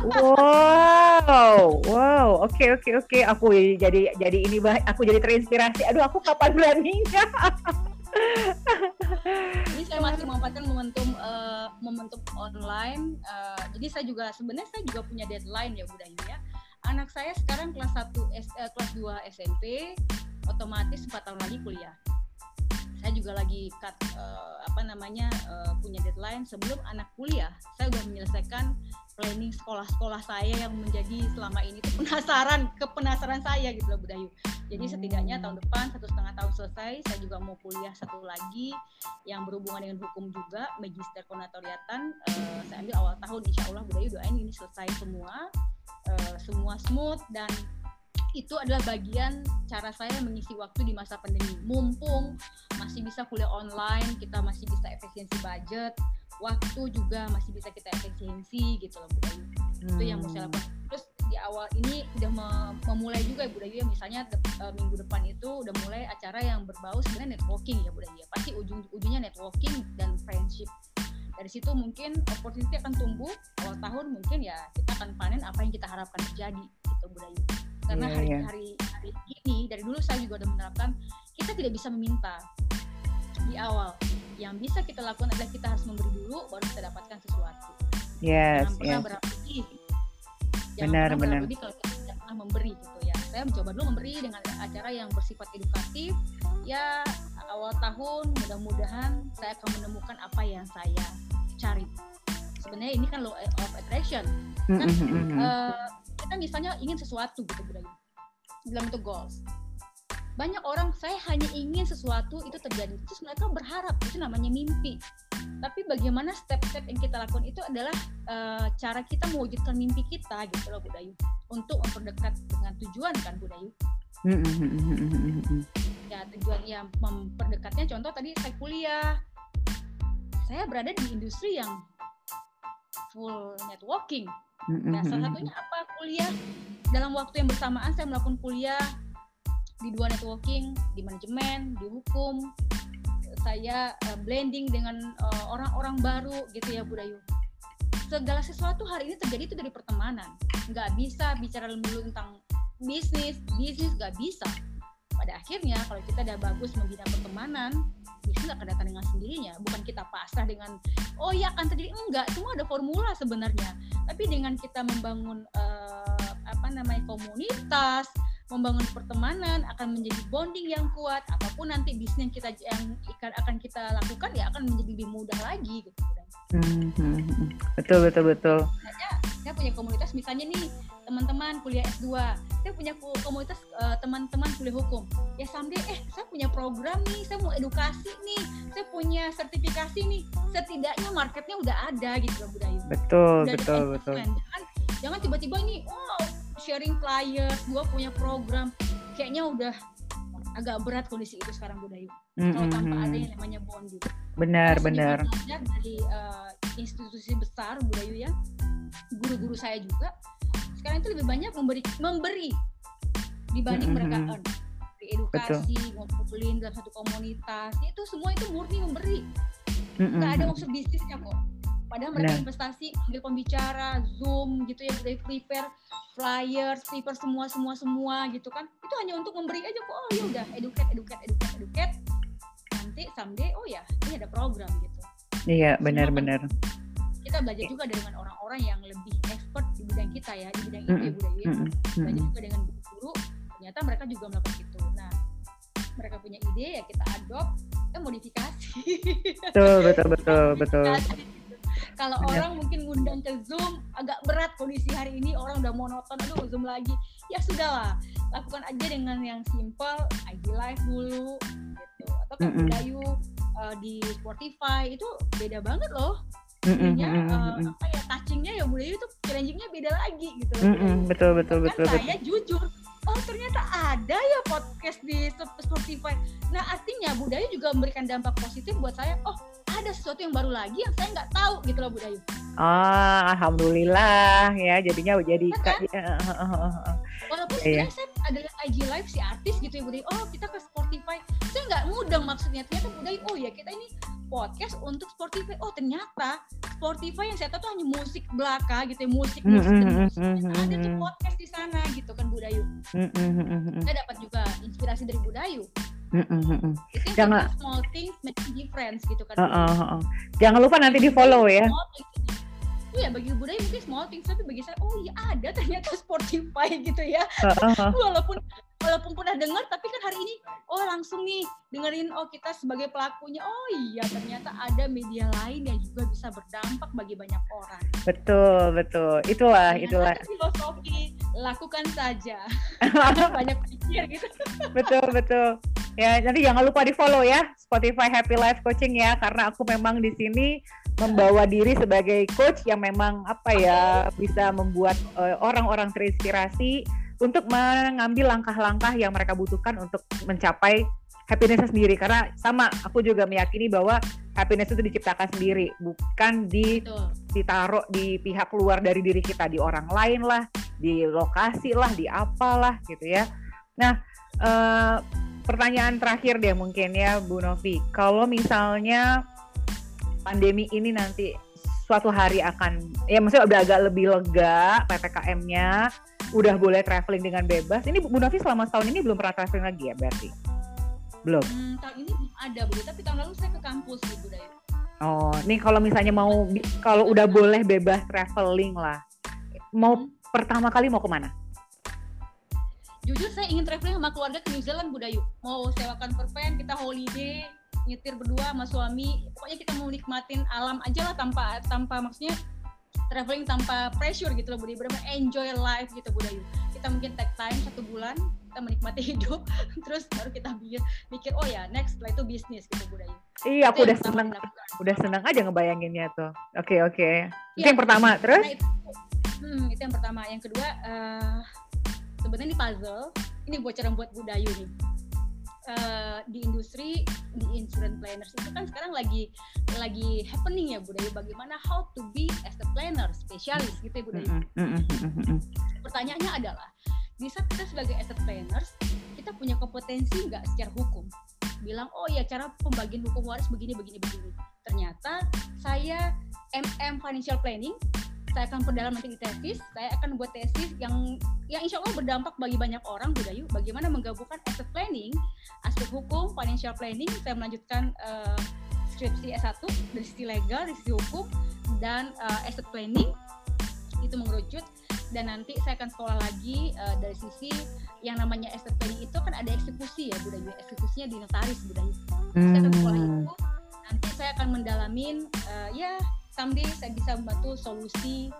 Wow, wow, oke oke oke. Aku jadi jadi ini aku jadi terinspirasi. Aduh, aku kapan beraninya? Jadi saya masih memanfaatkan momentum eh, momentum online. eh, jadi saya juga sebenarnya saya juga punya deadline ya Budayu ya. Anak saya sekarang kelas 1 S, eh, kelas 2 SMP, otomatis 4 tahun lagi kuliah. Saya juga lagi cut eh, apa namanya eh, punya deadline sebelum anak kuliah. Saya sudah menyelesaikan planning sekolah-sekolah saya yang menjadi selama ini tuh penasaran kepenasaran saya gitu loh Budayu. Jadi setidaknya tahun depan satu setengah tahun selesai, saya juga mau kuliah satu lagi yang berhubungan dengan hukum juga, magister konatoriatan. Eh, saya ambil awal tahun, insya Allah Budayu doain ini selesai semua, eh, semua smooth dan itu adalah bagian cara saya mengisi waktu di masa pandemi. Mumpung masih bisa kuliah online, kita masih bisa efisiensi budget, waktu juga masih bisa kita efisiensi gitu loh Budayu itu yang mau saya Hmm. lakukan terus di awal ini udah mem- memulai juga ya Budayu ya misalnya de- eh, minggu depan itu udah mulai acara yang berbau sebenarnya networking ya Budayu ya pasti ujung ujungnya networking dan friendship. Dari situ mungkin opportunity akan tumbuh awal tahun mungkin ya kita akan panen apa yang kita harapkan terjadi gitu Budayu karena Iya, hari iya. hari hari ini dari dulu saya juga udah menerapkan kita tidak bisa meminta di awal yang bisa kita lakukan adalah kita harus memberi dulu baru kita dapatkan sesuatu Yes, jangan pernah yes. berharap lebih jangan Benar, pernah benar. kalau kita tidak pernah memberi gitu ya saya mencoba dulu memberi dengan acara yang bersifat edukatif ya awal tahun mudah-mudahan saya akan menemukan apa yang saya cari sebenarnya ini kan law of attraction kan mm, mm, mm. Kita misalnya ingin sesuatu gitu budaya dalam bentuk goals. Banyak orang saya hanya ingin sesuatu itu terjadi. Terus mereka berharap itu namanya mimpi. Tapi bagaimana step-step yang kita lakukan itu adalah eh, cara kita mewujudkan mimpi kita gitu loh Budayu untuk memperdekat dengan tujuan kan Budayu. ya tujuan yang memperdekatnya contoh tadi saya kuliah. Saya berada di industri yang full networking. Nah salah satunya apa? Kuliah. Dalam waktu yang bersamaan saya melakukan kuliah di dua networking di manajemen di hukum. Saya uh, blending dengan eh, orang-orang uh, baru gitu ya Budayu segala sesuatu hari ini terjadi itu dari pertemanan. Nggak bisa bicara dulu tentang bisnis. Bisnis nggak bisa. Pada akhirnya kalau kita udah bagus membina pertemanan bisnis akan datang dengan sendirinya. Bukan kita pasrah dengan oh ya akan terjadi enggak semua ada formula sebenarnya. Tapi dengan kita membangun uh, apa namanya komunitas membangun pertemanan akan menjadi bonding yang kuat apa pun nanti bisnis yang kita yang akan kita lakukan ya akan menjadi lebih mudah lagi gitu. Hmm, hmm, hmm. betul betul betul. Saya, saya punya komunitas misalnya nih teman-teman kuliah S2 saya punya komunitas uh, teman-teman kuliah hukum. Ya someday eh saya punya program nih saya mau edukasi nih saya punya sertifikasi nih. Setidaknya marketnya udah ada gitu loh budaya betul udah betul betul. jangan jangan tiba-tiba ini oh sharing flyers, gue punya program, kayaknya udah agak berat kondisi itu sekarang Budayu. Mm-hmm. Kalau tanpa ada yang namanya bonding. Benar, nah, benar. dari uh, institusi besar Budayu ya, guru-guru saya juga sekarang itu lebih banyak memberi memberi dibanding mm-hmm. mereka earn. edukasi, ngumpulin dalam satu komunitas, itu semua itu murni memberi. Mm-hmm. Gak ada unsur bisnisnya kok Padahal mereka Benar. investasi, ambil pembicara, Zoom gitu ya, udah prepare flyers, prepare semua semua semua gitu kan. Itu hanya untuk memberi aja kok. Oh ya udah, educate, educate, educate, educate. Nanti someday oh ya, ini ada program gitu. Iya, benar-benar. Kita belajar juga dengan orang-orang yang lebih expert di bidang kita ya, di bidang mm ya budaya. Mm. Belajar juga dengan guru, ternyata mereka juga melakukan itu. Nah, mereka punya ide ya kita adopt, kita modifikasi. Betul, betul, betul, betul. Kalau orang mungkin ngundang ke Zoom agak berat kondisi hari ini orang udah monoton aduh Zoom lagi. Ya sudahlah, lakukan aja dengan yang simple, IG live dulu gitu. Atau kan mm -hmm. uh, di Spotify itu beda banget loh. Ininya mm -hmm. uh, apa ya touchingnya ya Budayu itu challengingnya beda lagi gitu. Mm -hmm. Betul betul kan betul. Saya betul. jujur oh ternyata ada ya podcast di Spotify. Nah artinya budaya juga memberikan dampak positif buat saya. Oh ada sesuatu yang baru lagi yang saya nggak tahu gitu loh budaya. Ah, alhamdulillah ya jadinya jadi kan? Walaupun yeah. sebenarnya saya ada IG live si artis gitu ya budaya. Oh kita ke Spotify. Saya nggak mudeng maksudnya ternyata budaya. Oh ya kita ini podcast untuk Spotify. Oh ternyata Spotify yang saya tahu tuh hanya musik belaka gitu ya musik musik mm -hmm. musik. Nah, ada tuh podcast di sana gitu kan Budayu. Mm -hmm. Saya dapat juga inspirasi dari Budayu. Mm -mm. Jangan small things make difference gitu kan. Uh, uh, uh. Jangan lupa nanti di follow ya. Iya bagi budaya mungkin small things tapi bagi saya oh iya ada ternyata Spotify gitu ya. Uh, uh, uh. Walaupun walaupun pernah dengar tapi kan hari ini oh langsung nih dengerin oh kita sebagai pelakunya oh iya ternyata ada media lain yang juga bisa berdampak bagi banyak orang betul betul itulah Dengan itulah filosofi lakukan saja banyak pikir gitu betul betul ya nanti jangan lupa di follow ya Spotify Happy Life Coaching ya karena aku memang di sini membawa diri sebagai coach yang memang apa ya bisa membuat uh, orang-orang terinspirasi untuk mengambil langkah-langkah yang mereka butuhkan untuk mencapai happiness sendiri. Karena sama aku juga meyakini bahwa happiness itu diciptakan sendiri bukan di ditaruh di pihak luar dari diri kita di orang lain lah di lokasi lah di apalah gitu ya. Nah eh, pertanyaan terakhir deh mungkin ya Bu Novi. Kalau misalnya pandemi ini nanti suatu hari akan ya maksudnya udah agak lebih lega ppkm-nya udah boleh traveling dengan bebas. Ini Bu Nafi selama setahun ini belum pernah traveling lagi ya berarti? Belum? Hmm, tahun ini belum ada Bu. Tapi tahun lalu saya ke kampus Bu Daya. Oh nih kalau misalnya mau kalau udah boleh bebas traveling lah mau hmm. pertama kali mau ke mana jujur saya ingin traveling sama keluarga ke New Zealand Budayu mau sewakan perpen kita holiday nyetir berdua sama suami. Pokoknya kita mau nikmatin alam aja lah tanpa tanpa maksudnya traveling tanpa pressure gitu loh Budi benar enjoy life gitu Budayu kita mungkin take time satu bulan kita menikmati hidup terus baru kita mikir mikir oh ya next setelah itu bisnis gitu Budayu iya aku udah seneng. udah seneng aja ngebayanginnya tuh. Oke okay, oke. Okay. itu ya, yang pertama terus? Itu, Hmm, itu yang pertama. Yang kedua, uh, sebenarnya ini puzzle. Ini bocoran buat Budayu nih. Uh, di industri di insurance planners itu kan sekarang lagi lagi happening ya Budayu bagaimana how to be as a planner spesialis gitu ya -hmm. Pertanyaannya adalah di saat kita sebagai asset planners kita punya kompetensi nggak secara hukum bilang oh ya cara pembagian hukum waris begini begini begini ternyata saya MM financial planning saya akan perdalam nanti di tesis. Saya akan buat tesis yang yang insya Allah berdampak bagi banyak orang Budayu bagaimana menggabungkan asset planning aspek hukum financial planning saya melanjutkan uh, skripsi S1 dari sisi legal dari sisi hukum dan uh, asset planning. Itu mengerucut. Dan nanti saya akan sekolah lagi uh, dari sisi yang namanya asset planning itu kan ada eksekusi ya Budayu eksekusinya di notaris Budayu hmm. saya akan sekolah itu. Nanti saya akan mendalamin uh, ya someday saya bisa membantu solusi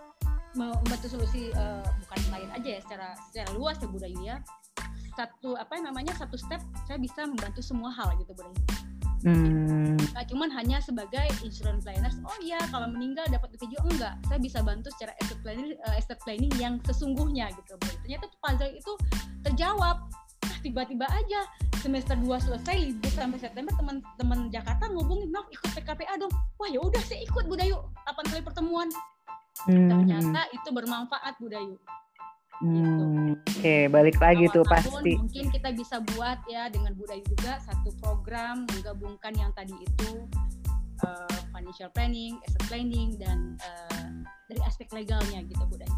membantu solusi uh, bukan lain aja ya secara secara luas ya Budayu ya satu apa namanya satu step saya bisa membantu semua hal gitu Budayu Hmm. Nah, cuman hanya sebagai insurance planners. Oh iya, kalau meninggal dapat video enggak. Saya bisa bantu secara estate planning, uh, estate planning yang sesungguhnya gitu. Ternyata tuh puzzle itu terjawab. Tiba-tiba aja semester 2 selesai libur sampai September teman-teman Jakarta ngubungin, "Noh, ikut PKPA dong." Wah, ya udah saya ikut Budayu. 8 kali pertemuan. Hmm. Ternyata itu bermanfaat Budayu. Gitu. Hmm, Oke, okay, balik lagi Awal tuh pasti. Mungkin kita bisa buat ya dengan budaya juga satu program menggabungkan yang tadi itu uh, financial planning, asset planning dan uh, dari aspek legalnya gitu budaya.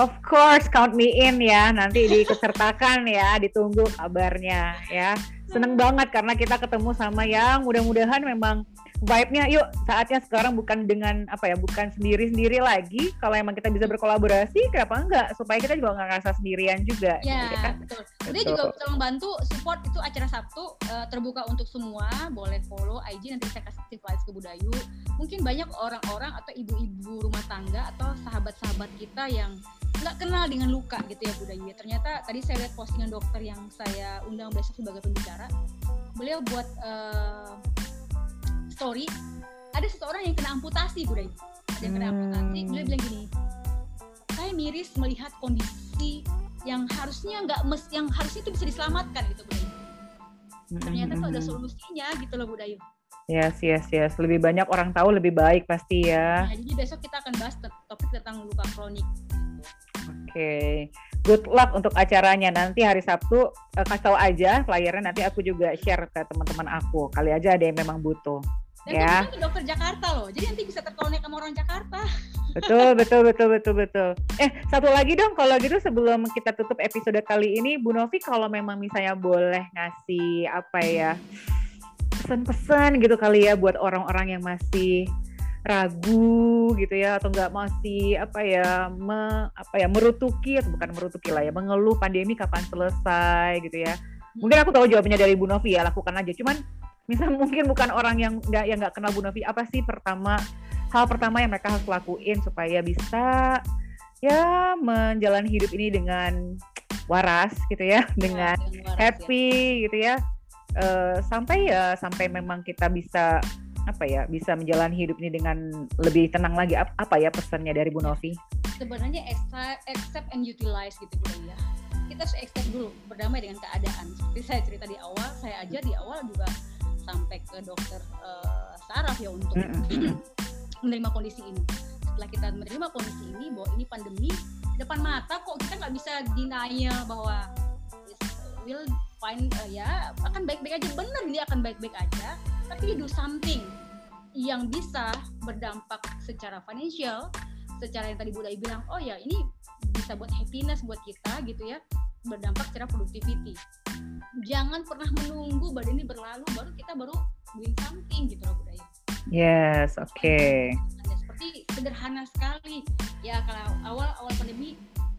Of course, count me in ya. Nanti dikesertakan ya, ditunggu kabarnya ya. Seneng banget karena kita ketemu sama yang mudah-mudahan memang vibe-nya yuk. Saatnya sekarang bukan dengan apa ya bukan sendiri-sendiri lagi. Kalau emang kita bisa berkolaborasi kenapa enggak? Supaya kita juga nggak ngerasa sendirian juga ya gitu kan? betul. Dia juga bisa membantu support itu acara Sabtu uh, terbuka untuk semua. Boleh follow IG nanti saya kasih slides ke Budayu. Mungkin banyak orang-orang atau ibu-ibu rumah tangga atau sahabat-sahabat kita yang nggak kenal dengan luka gitu ya Budayu. Ternyata tadi saya lihat postingan dokter yang saya undang besok sebagai pembicara. Beliau buat uh, story ada seseorang yang kena amputasi Buday ada yang kena amputasi hmm. beliau bilang gini saya miris melihat kondisi yang harusnya nggak mes yang harusnya itu bisa diselamatkan gitu Buday hmm, ternyata tuh ada hmm. solusinya gitu loh Budayu Yes, yes, yes. Lebih banyak orang tahu lebih baik pasti ya. Nah, jadi besok kita akan bahas topik tentang luka kronik. Oke, okay. good luck untuk acaranya nanti hari Sabtu. Uh, kasih tahu aja flyernya nanti aku juga share ke teman-teman aku. Kali aja ada yang memang butuh. Dan ya. itu dokter Jakarta loh, jadi nanti bisa terkonek sama orang Jakarta. Betul, betul, betul, betul, betul. Eh, satu lagi dong, kalau gitu sebelum kita tutup episode kali ini, Bu Novi kalau memang misalnya boleh ngasih apa ya, pesan-pesan gitu kali ya buat orang-orang yang masih ragu gitu ya atau nggak masih apa ya me, apa ya merutuki atau bukan merutuki lah ya mengeluh pandemi kapan selesai gitu ya mungkin aku tahu jawabannya dari Bu Novi ya lakukan aja cuman misal mungkin bukan orang yang nggak yang nggak kenal Bu Novi apa sih pertama hal pertama yang mereka harus lakuin supaya bisa ya menjalani hidup ini dengan waras gitu ya, ya dengan waras, happy ya. gitu ya uh, sampai ya sampai memang kita bisa apa ya bisa menjalani hidup ini dengan lebih tenang lagi apa ya pesannya dari Bu ya. Novi? Sebenarnya accept and utilize gitu Bu ya. Kita harus accept dulu berdamai dengan keadaan. Seperti saya cerita di awal, saya aja di awal juga sampai ke dokter uh, saraf ya untuk menerima kondisi ini. Setelah kita menerima kondisi ini bahwa ini pandemi depan mata kok kita nggak bisa denial bahwa will find uh, ya akan baik-baik aja. Benar ini akan baik-baik aja tapi do something yang bisa berdampak secara financial secara yang tadi Budaya bilang oh ya ini bisa buat happiness buat kita gitu ya berdampak secara productivity. Jangan pernah menunggu badan ini berlalu baru kita baru doing something gitu loh budaya. Yes oke. Okay. seperti sederhana sekali. Ya kalau awal awal pandemi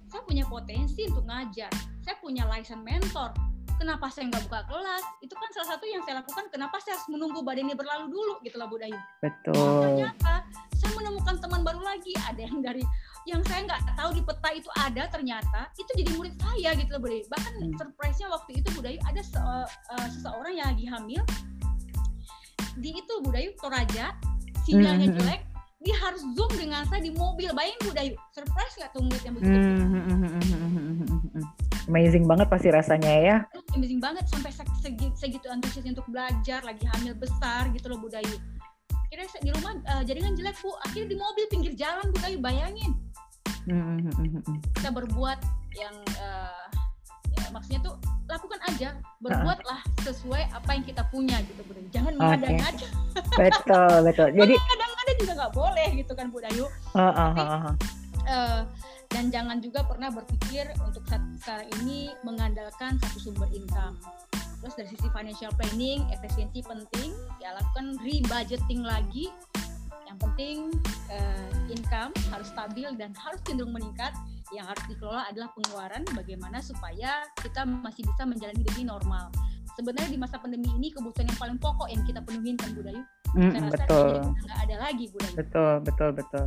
saya punya potensi untuk ngajar. Saya punya license mentor. Kenapa saya nggak buka kelas? Itu kan salah satu yang saya lakukan. Kenapa saya harus menunggu badan ini berlalu dulu gitu loh budaya. Betul. Nah, ternyata saya menemukan teman baru lagi. Ada yang dari yang saya nggak tahu di peta itu ada ternyata itu jadi murid saya gitu loh Bude. Bahkan hmm. surprise-nya waktu itu Budayu ada se uh, seseorang yang lagi hamil di itu Budayu Toraja sinyalnya hmm. jelek dia harus zoom dengan saya di mobil bayangin Bu Dayu surprise nggak tuh ngeliat yang begitu Hmm, Amazing banget pasti rasanya ya. amazing banget sampai segi, segitu antusiasnya untuk belajar lagi hamil besar gitu loh Bu Dayu akhirnya di rumah uh, jaringan jelek Bu akhirnya di mobil pinggir jalan Bu Dayu bayangin Hmm, kita berbuat yang uh, ya, maksudnya tuh lakukan aja. Berbuatlah sesuai apa yang kita punya gitu Bu jangan mengada-ngada. Betul betul. Jadi kadang-kadang juga nggak boleh gitu kan Bu Dayu uh, uh, uh, uh. Uh, dan jangan juga pernah berpikir untuk saat sekarang ini mengandalkan satu sumber income. Terus dari sisi financial planning efisiensi penting ya lakukan rebudgeting lagi yang penting uh, income harus stabil dan harus cenderung meningkat. Yang harus dikelola adalah pengeluaran. Bagaimana supaya kita masih bisa menjalani hidup normal. Sebenarnya di masa pandemi ini kebutuhan yang paling pokok yang kita penuhin kan budaya mm, saya rasa betul. nggak ada lagi budaya betul betul betul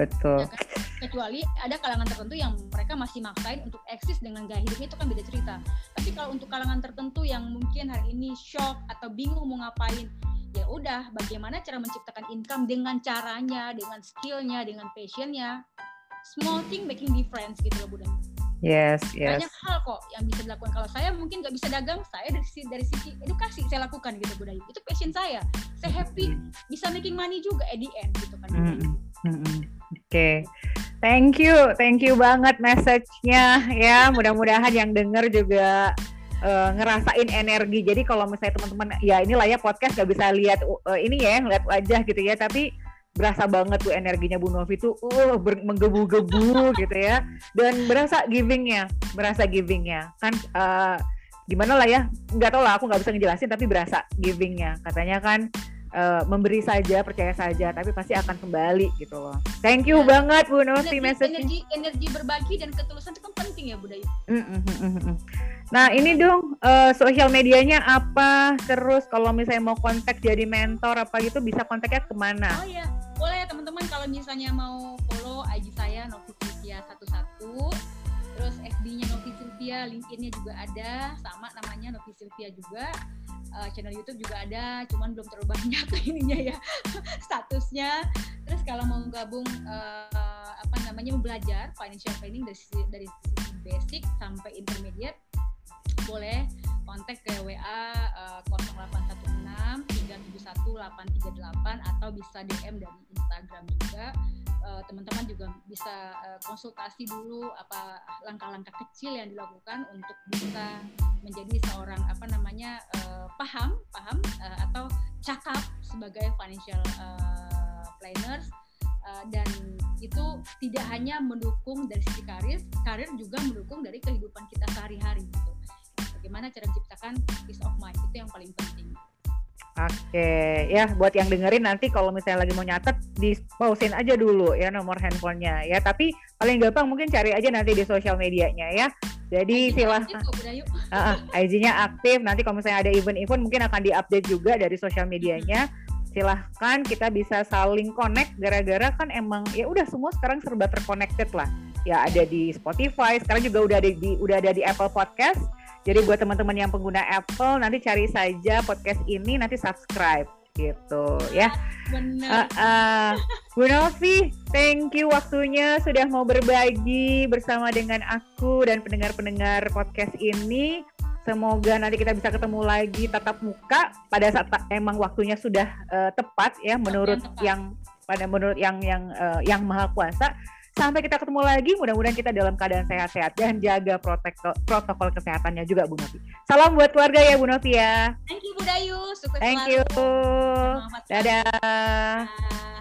betul ya kan? kecuali ada kalangan tertentu yang mereka masih maksain untuk eksis dengan gaya hidupnya itu kan beda cerita tapi kalau untuk kalangan tertentu yang mungkin hari ini shock atau bingung mau ngapain ya udah bagaimana cara menciptakan income dengan caranya dengan skillnya dengan passionnya small thing making difference gitu loh Bunda Yes, yes. Banyak hal kok yang bisa dilakukan. Kalau saya mungkin nggak bisa dagang, saya dari sisi dari sisi edukasi saya lakukan gitu budaya. Itu passion saya. Saya happy bisa making money juga at the end gitu kan. Mm -hmm. Mm -hmm. Oke, okay. thank you, thank you banget message-nya ya. Mudah-mudahan yang denger juga uh, ngerasain energi. Jadi kalau misalnya teman-teman, ya inilah ya podcast gak bisa lihat uh, ini ya, lihat wajah gitu ya. Tapi berasa banget tuh energinya Bu Novi tuh uh menggebu-gebu gitu ya dan berasa givingnya berasa givingnya kan uh, gimana lah ya nggak tau lah aku nggak bisa ngejelasin tapi berasa givingnya katanya kan uh, memberi saja percaya saja tapi pasti akan kembali gitu loh. Thank you ya. banget Bu Novi message energi energi berbagi dan ketulusan itu kan penting ya budaya mm -mm, Nah ini dong uh, sosial medianya apa? Terus kalau misalnya mau kontak jadi mentor apa gitu bisa kontaknya ke mana? Oh iya boleh ya teman-teman kalau misalnya mau follow IG saya Novi Sylvia satu terus FB-nya Novi Sylvia, LinkedIn-nya juga ada sama namanya Novi Sylvia juga. Uh, channel YouTube juga ada cuman belum terlalu banyak ininya ya statusnya. Terus kalau mau gabung uh, apa namanya belajar financial planning dari dari sisi basic sampai intermediate boleh kontak ke WA uh, 0816 371 838 atau bisa DM dari Instagram juga. Uh, teman-teman juga bisa uh, konsultasi dulu apa langkah-langkah kecil yang dilakukan untuk bisa menjadi seorang apa namanya uh, paham paham atau cakap sebagai financial planners. Dan itu tidak hanya mendukung dari sisi karir, karir juga mendukung dari kehidupan kita sehari-hari gitu. Bagaimana cara menciptakan peace of mind? Itu yang paling penting Oke, ya buat yang dengerin nanti kalau misalnya lagi mau nyatet, di pausin aja dulu ya nomor handphonenya ya. Tapi paling gampang mungkin cari aja nanti di sosial medianya ya. Jadi silahkan. Uh, uh, IG-nya aktif. Nanti kalau misalnya ada event-event mungkin akan diupdate juga dari sosial medianya. Silahkan kita bisa saling connect. Gara-gara kan emang ya udah semua sekarang serba terconnected lah. Ya ada di Spotify. Sekarang juga udah ada di udah ada di Apple Podcast jadi buat teman-teman yang pengguna Apple nanti cari saja podcast ini nanti subscribe gitu ya. Benar. Uh, uh, Bu Novi, thank you waktunya sudah mau berbagi bersama dengan aku dan pendengar-pendengar podcast ini. Semoga nanti kita bisa ketemu lagi tatap muka pada saat emang waktunya sudah uh, tepat ya menurut yang, yang pada menurut yang yang uh, yang maha kuasa Sampai kita ketemu lagi, mudah-mudahan kita dalam keadaan sehat-sehat dan jaga protokol, protokol kesehatannya juga Bu Novi. Salam buat keluarga ya Bu Novi ya. Thank you Bu Dayu, sukses Thank selalu. you. Dadah. Dadah.